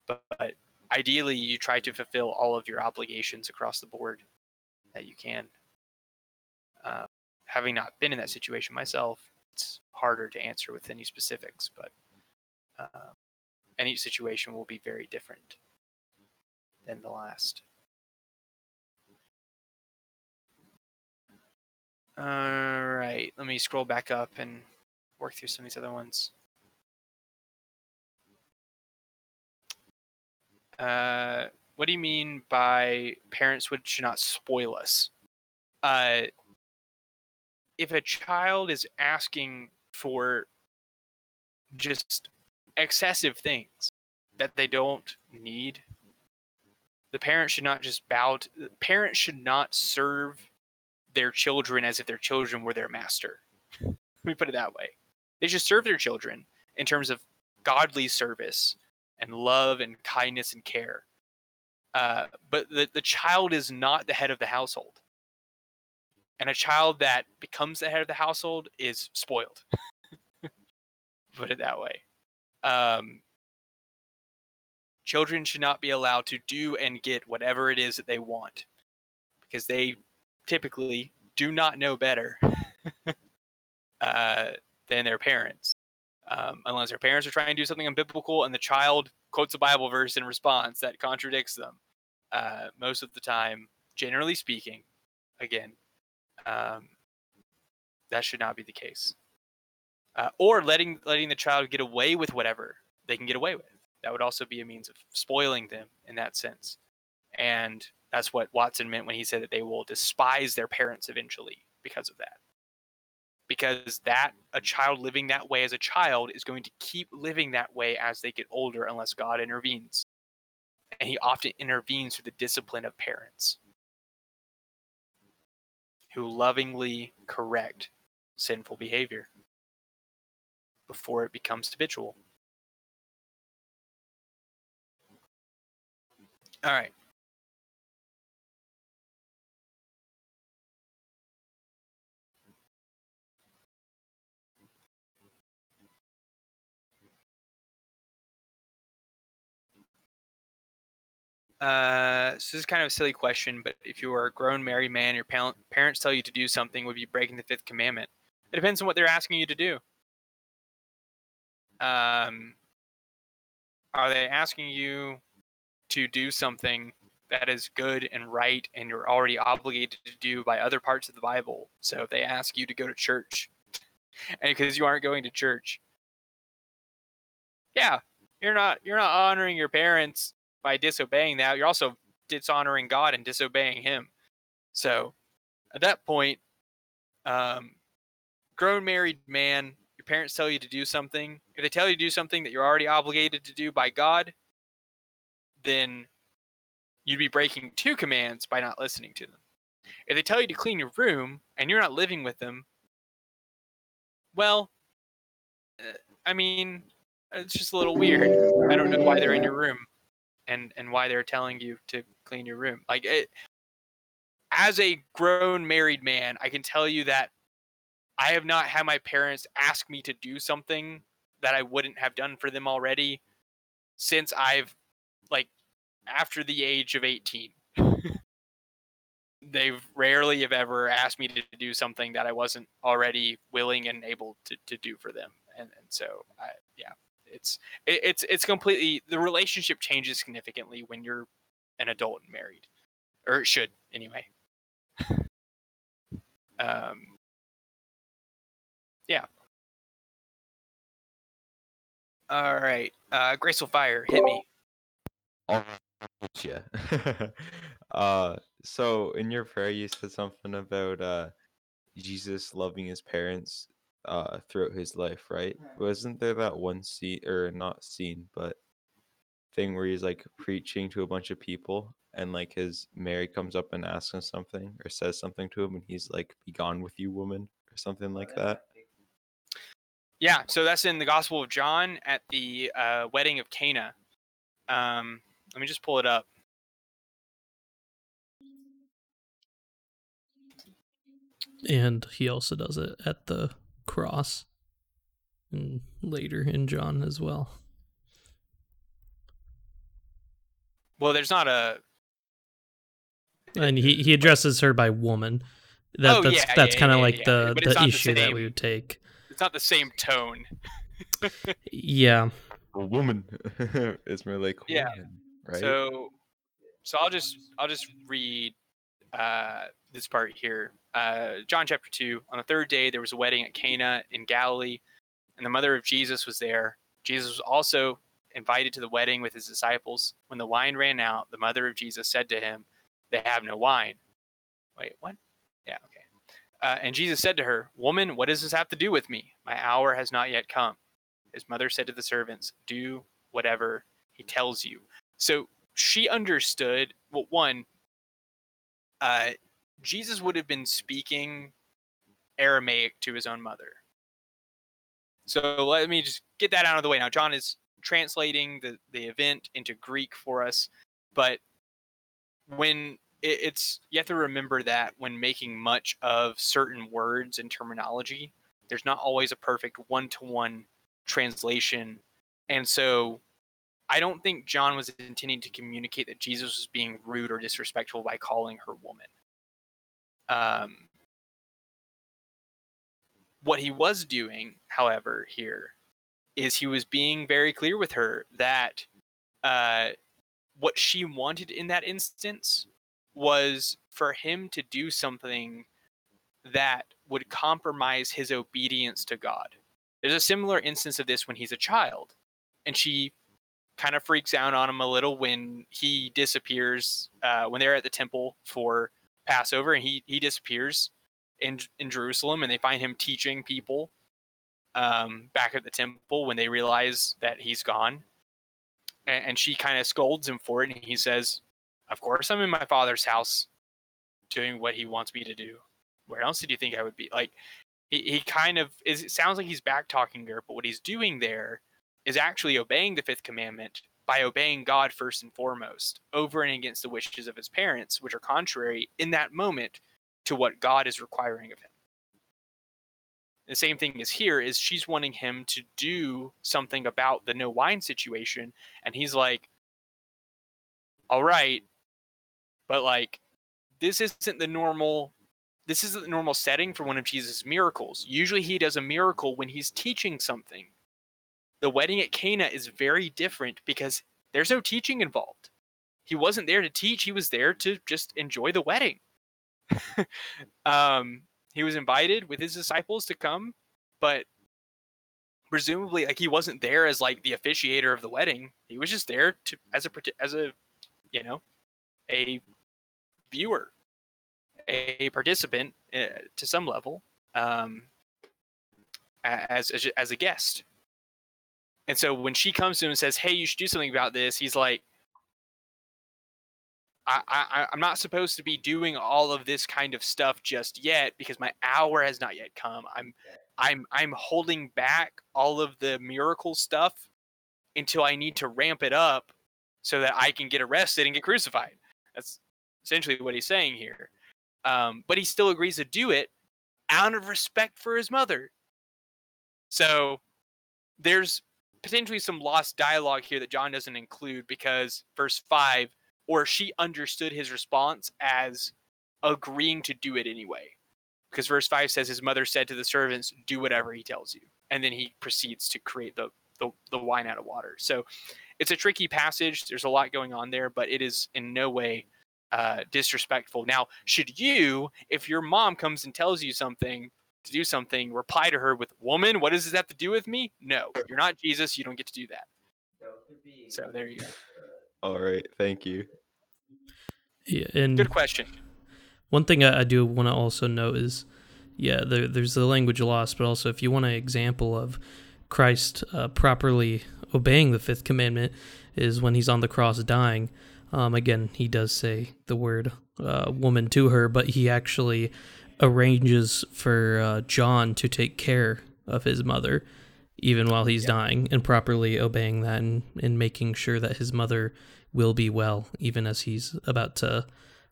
S2: but, but ideally, you try to fulfill all of your obligations across the board that you can. Uh, having not been in that situation myself, it's harder to answer with any specifics, but. And each situation will be very different than the last. All right, let me scroll back up and work through some of these other ones. Uh, what do you mean by parents would should not spoil us? Uh, if a child is asking for just excessive things that they don't need. The parents should not just bow. To, the parents should not serve their children as if their children were their master. Let me put it that way. They should serve their children in terms of godly service and love and kindness and care. Uh, but the, the child is not the head of the household. And a child that becomes the head of the household is spoiled. (laughs) put it that way. Um, children should not be allowed to do and get whatever it is that they want because they typically do not know better (laughs) uh, than their parents. Um, unless their parents are trying to do something unbiblical and the child quotes a Bible verse in response that contradicts them. Uh, most of the time, generally speaking, again, um, that should not be the case uh, or letting letting the child get away with whatever they can get away with. That would also be a means of spoiling them in that sense, and that's what Watson meant when he said that they will despise their parents eventually because of that. Because that a child living that way as a child is going to keep living that way as they get older unless God intervenes. And he often intervenes through the discipline of parents who lovingly correct sinful behavior before it becomes habitual. All right. Uh, so this is kind of a silly question, but if you are a grown married man, your parents tell you to do something, would you be breaking the fifth commandment? It depends on what they're asking you to do. Um, are they asking you to do something that is good and right and you're already obligated to do by other parts of the Bible. So if they ask you to go to church (laughs) and because you aren't going to church, yeah, you're not you're not honoring your parents by disobeying that. You're also dishonoring God and disobeying him. So at that point, um, grown married man, your parents tell you to do something. If they tell you to do something that you're already obligated to do by God, then you'd be breaking two commands by not listening to them. If they tell you to clean your room and you're not living with them, well, uh, I mean, it's just a little weird. I don't know why they're in your room and and why they're telling you to clean your room. Like it as a grown married man, I can tell you that I have not had my parents ask me to do something that I wouldn't have done for them already since I've like after the age of 18. They've rarely have ever asked me to do something that I wasn't already willing and able to, to do for them. And, and so, I, yeah, it's, it, it's, it's completely, the relationship changes significantly when you're an adult and married, or it should anyway. (laughs) um, yeah. All right. Uh, Graceful Fire, hit me.
S3: All right, yeah. (laughs) uh, so in your prayer, you said something about uh, Jesus loving his parents uh throughout his life, right? Wasn't there that one scene, or not scene, but thing where he's like preaching to a bunch of people, and like his Mary comes up and asks him something or says something to him, and he's like, "Be gone with you, woman," or something like that.
S2: Yeah, so that's in the Gospel of John at the uh, wedding of Cana. Um, let me just pull it up.
S1: And he also does it at the cross and later in John as well.
S2: Well, there's not a.
S1: And he, he addresses her by woman. That,
S2: Oh,
S1: that's
S2: yeah,
S1: that's
S2: yeah,
S1: kind of
S2: yeah,
S1: like
S2: yeah,
S1: the,
S2: but
S1: the
S2: not the
S1: issue that we would take.
S2: It's not the same tone. (laughs)
S1: Yeah.
S3: A woman. (laughs) it's more like
S2: Yeah.
S3: woman, right?
S2: So, so I'll just I'll just read uh, this part here. Uh, John chapter two. On the third day, there was a wedding at Cana in Galilee, and the mother of Jesus was there. Jesus was also invited to the wedding with his disciples. When the wine ran out, the mother of Jesus said to him, "They have no wine." Wait, what? Yeah, okay. Uh, and Jesus said to her, "Woman, what does this have to do with me? My hour has not yet come." His mother said to the servants, "Do whatever he tells you." So she understood. Well, one, uh, Jesus would have been speaking Aramaic to his own mother. So let me just get that out of the way. Now, John is translating the, the event into Greek for us, but when it, it's you have to remember that when making much of certain words and terminology, there's not always a perfect one to one translation. And so I don't think John was intending to communicate that Jesus was being rude or disrespectful by calling her woman. Um, what he was doing, however, here is he was being very clear with her that uh, what she wanted in that instance was for him to do something that would compromise his obedience to God. There's a similar instance of this when he's a child, and she kind of freaks out on him a little when he disappears uh, when they're at the temple for Passover, and he he disappears in in Jerusalem, and they find him teaching people um, back at the temple when they realize that he's gone, and, and she kind of scolds him for it, and he says, "Of course, I'm in my father's house, doing what he wants me to do. Where else did you think I would be?" Like he, he kind of is. It sounds like he's back talking her, but what he's doing there is actually obeying the fifth commandment by obeying God first and foremost, over and against the wishes of his parents, which are contrary in that moment to what God is requiring of him. The same thing is here is she's wanting him to do something about the no wine situation, and he's like, All right, but like this isn't the normal this isn't the normal setting for one of Jesus' miracles. Usually he does a miracle when he's teaching something the wedding at Cana is very different because there's no teaching involved. he wasn't there to teach he was there to just enjoy the wedding. (laughs) Um he was invited with his disciples to come but presumably like he wasn't there as like the officiator of the wedding. He was just there to as a as a you know a viewer a participant uh, to some level um as as, as a guest and so when she comes to him and says hey you should do something about this he's like I, I i'm not supposed to be doing all of this kind of stuff just yet because my hour has not yet come. I'm i'm i'm holding back all of the miracle stuff until i need to ramp it up so that i can get arrested and get crucified. That's essentially what he's saying here. Um, but he still agrees to do it out of respect for his mother. So there's potentially some lost dialogue here that john doesn't include because verse 5 or she understood his response as agreeing to do it anyway. Because verse 5 says his mother said to the servants, Do whatever he tells you. And then he proceeds to create the, the, the wine out of water. So it's a tricky passage. There's a lot going on there, but it is in no way uh, disrespectful. Now, should you, if your mom comes and tells you something to do something, reply to her with, Woman, what does this have to do with me? No, you're not Jesus. You don't get to do that. So there you go.
S3: All right, thank you.
S1: Yeah, and
S2: Good question.
S1: One thing I, I do want to also note is, yeah, there, there's the language loss, but also if you want an example of Christ uh, properly obeying the fifth commandment, is when he's on the cross dying. Um, again, he does say the word uh, woman to her, but he actually arranges for uh, John to take care of his mother even while he's dying and properly obeying that and, and making sure that his mother will be well even as he's about to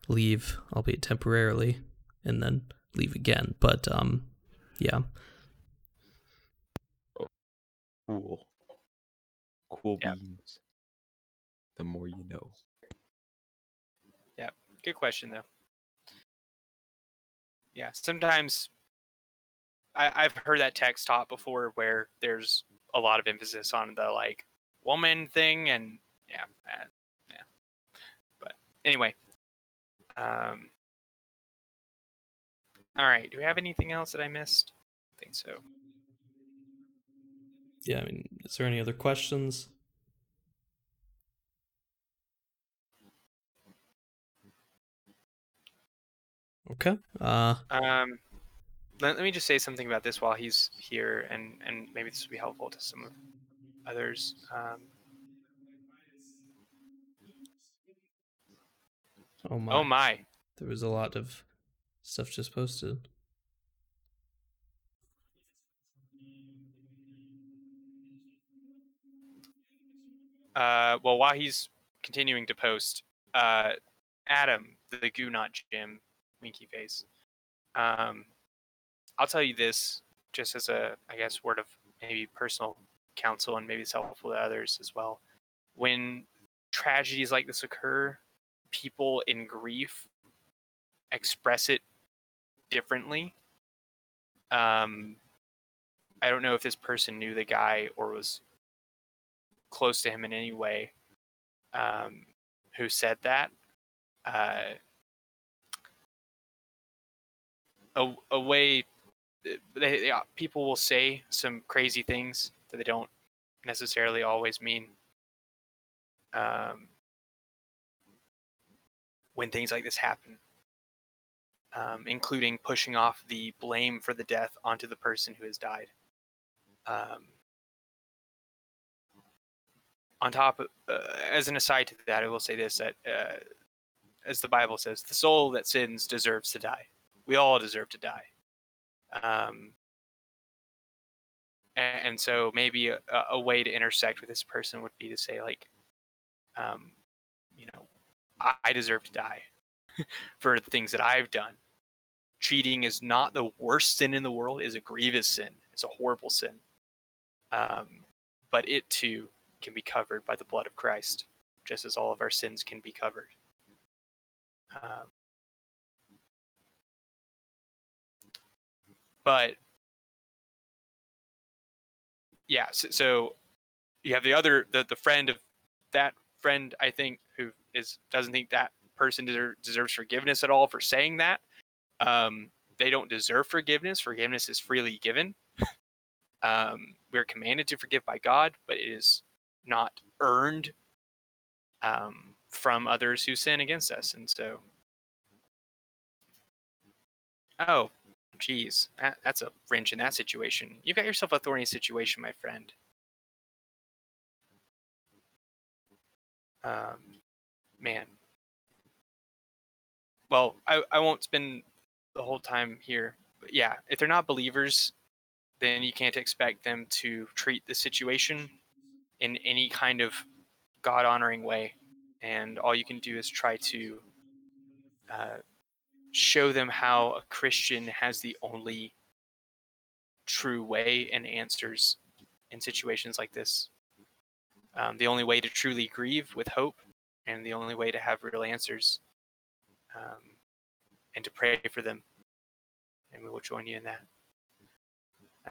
S1: leave albeit temporarily and then leave again but um yeah
S3: Cool. Cool
S2: Yeah.
S3: beans. The more you know. Yeah.
S2: Good question though. Yeah, sometimes I, I've heard that text taught before where there's a lot of emphasis on the like woman thing and yeah, yeah. But anyway, um, all right. Do we have anything else that I missed? I think so.
S1: yeah i mean is there any other questions okay uh
S2: Um, let, let me just say something about this while he's here, and and maybe this will be helpful to some of others. Um,
S1: oh my
S2: oh my.
S1: there was a lot of stuff just posted
S2: Uh, well, while he's continuing to post, uh, Adam, the goo not Jim, winky face. Um, I'll tell you this, just as a, I guess, word of maybe personal counsel, and maybe it's helpful to others as well. When tragedies like this occur, people in grief express it differently. Um, I don't know if this person knew the guy or was close to him in any way um, who said that. Uh, a, a way they, they, people will say some crazy things that they don't necessarily always mean. Um, when things like this happen, um, including pushing off the blame for the death onto the person who has died. Um, on top of, uh, as an aside to that, I will say this that, uh, as the Bible says, the soul that sins deserves to die. We all deserve to die. Um, and, and so maybe a, a way to intersect with this person would be to say, like, um, you know, I, I deserve to die (laughs) for the things that I've done. Cheating is not the worst sin in the world; is a grievous sin. It's a horrible sin. Um, but it too can be covered by the blood of Christ, just as all of our sins can be covered. Um, but yeah, so, so you have the other the, the friend of that friend I think who is doesn't think that person deser- deserves forgiveness at all for saying that. Um, they don't deserve forgiveness. Forgiveness is freely given. (laughs) um, we're commanded to forgive by God, but it is not earned um, from others who sin against us. And so, oh, geez, that, that's a wrench in that situation. You've got yourself a thorny situation, my friend. Um, man. Well, I, I won't spend the whole time here. But yeah, if they're not believers, then you can't expect them to treat the situation in any kind of God honoring way. And all you can do is try to uh, show them how a Christian has the only true way and answers in situations like this. Um, the only way to truly grieve with hope, and the only way to have real answers, um, and to pray for them. And we will join you in that.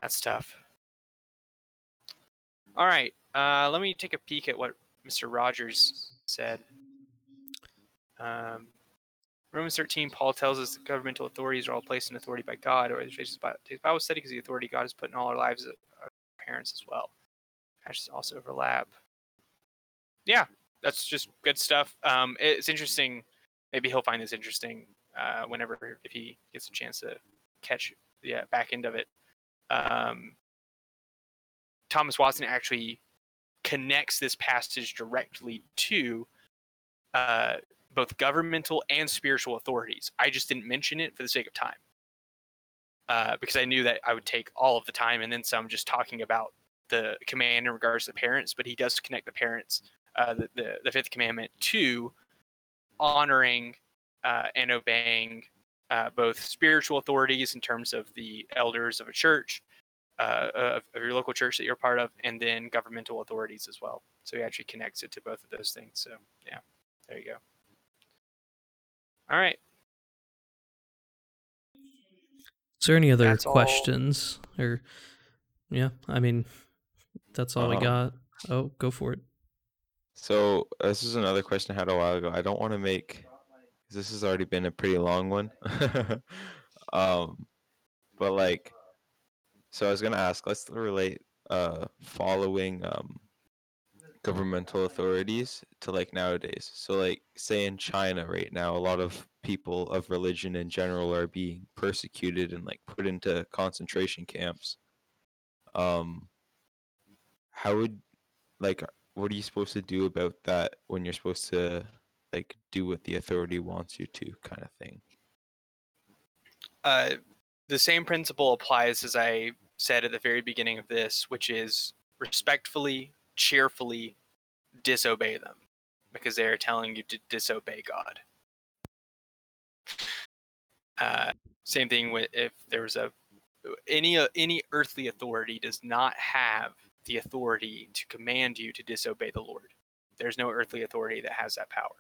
S2: That's tough. All right, uh, let me take a peek at what Mr. Rogers said. Um, Romans 13, Paul tells us that governmental authorities are all placed in authority by God, or his Bible study because the authority God has put in all our lives our parents as well. Passages also overlap. Yeah, that's just good stuff. Um, it's interesting. Maybe he'll find this interesting uh, whenever if he gets a chance to catch the uh, back end of it. Um, Thomas Watson actually connects this passage directly to uh, both governmental and spiritual authorities. I just didn't mention it for the sake of time. Uh, because I knew that I would take all of the time and then some just talking about the command in regards to the parents, but he does connect the parents, uh, the, the, the fifth commandment, to honoring uh, and obeying uh, both spiritual authorities in terms of the elders of a church, uh, of, of, your local church that you're part of, and then governmental authorities as well. So he actually connects it to both of those things. So yeah, there you go. All right.
S1: Is there any other that's questions all... or yeah, I mean that's all um, we got. Oh, go for it.
S3: So this is another question I had a while ago. I don't want to make this has already been a pretty long one. (laughs) um but like so I was gonna ask, let's relate uh following um governmental authorities to like nowadays. So like say in China right now, a lot of people of religion in general are being persecuted and like put into concentration camps. Um how would like what are you supposed to do about that when you're supposed to like do what the authority wants you to kind of thing?
S2: Uh the same principle applies as I said at the very beginning of this, which is respectfully cheerfully disobey them because they are telling you to disobey God. Uh, same thing with if there's a any uh, any earthly authority does not have the authority to command you to disobey the Lord. There's no earthly authority that has that power.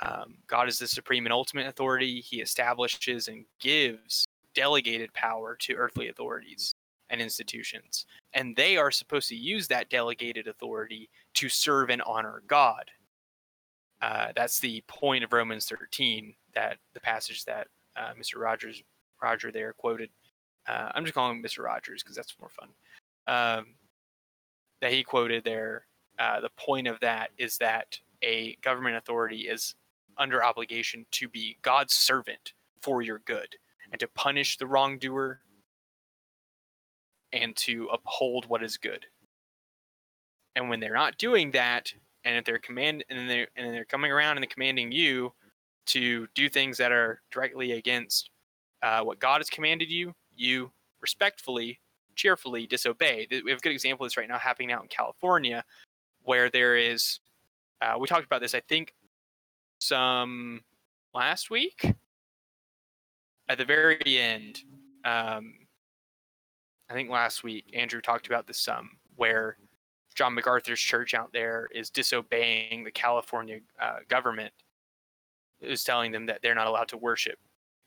S2: Um, God is the supreme and ultimate authority. He establishes and gives delegated power to earthly authorities and institutions. And they are supposed to use that delegated authority to serve and honor God. Uh, that's the point of Romans 13, that the passage that uh, Mr. Rogers Roger there quoted. Uh, I'm just calling him Mr. Rogers because that's more fun. Um, that he quoted there. Uh, the point of that is that a government authority is under obligation to be God's servant for your good and to punish the wrongdoer and to uphold what is good. And when they're not doing that, and if they're command and they're and they're coming around and commanding you to do things that are directly against uh, what God has commanded you, you respectfully, cheerfully disobey. We have a good example of this right now happening out in California, where there is. Uh, we talked about this, I think, some last week. At the very end, um, I think last week Andrew talked about this some where John MacArthur's church out there is disobeying the California uh, government, is telling them that they're not allowed to worship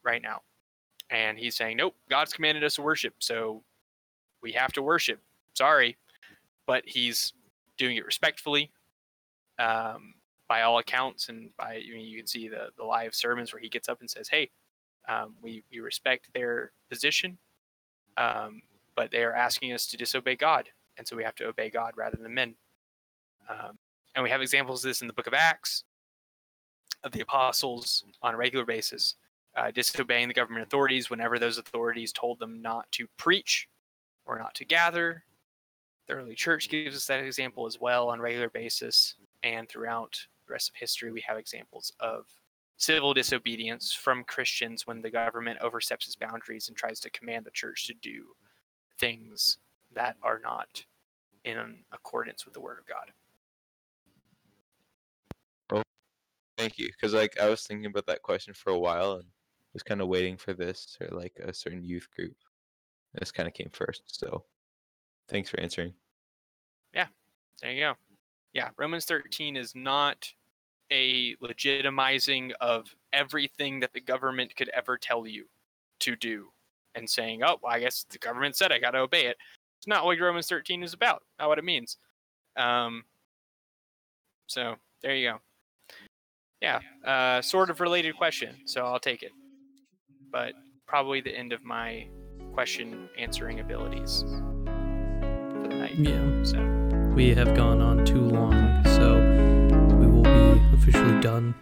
S2: right now, and he's saying, "Nope, God's commanded us to worship, so we have to worship." Sorry, but he's doing it respectfully, um, by all accounts, and by I mean, you can see the the live sermons where he gets up and says, "Hey, um, we we respect their position, um, but they are asking us to disobey God, and so we have to obey God rather than men." Um, and we have examples of this in the Book of Acts of the apostles on a regular basis, uh, disobeying the government authorities whenever those authorities told them not to preach or not to gather. The early church gives us that example as well on a regular basis, and throughout the rest of history, we have examples of civil disobedience from Christians when the government oversteps its boundaries and tries to command the church to do things that are not in accordance with the word of God.
S3: Oh, thank you. Because like I was thinking about that question for a while and was kind of waiting for this or like a certain youth group. This kind of came first. So thanks for answering.
S2: Yeah, there you go. Yeah, Romans 13 is not a legitimizing of everything that the government could ever tell you to do and saying, oh, well, I guess the government said I got to obey it. It's not what Romans 13 is about, not what it means. Um, so there you go. Yeah, uh, sort of related question, so I'll take it. But probably the end of my question answering abilities for the night.
S1: Yeah.
S2: So.
S1: We have gone on too long, so we will be officially done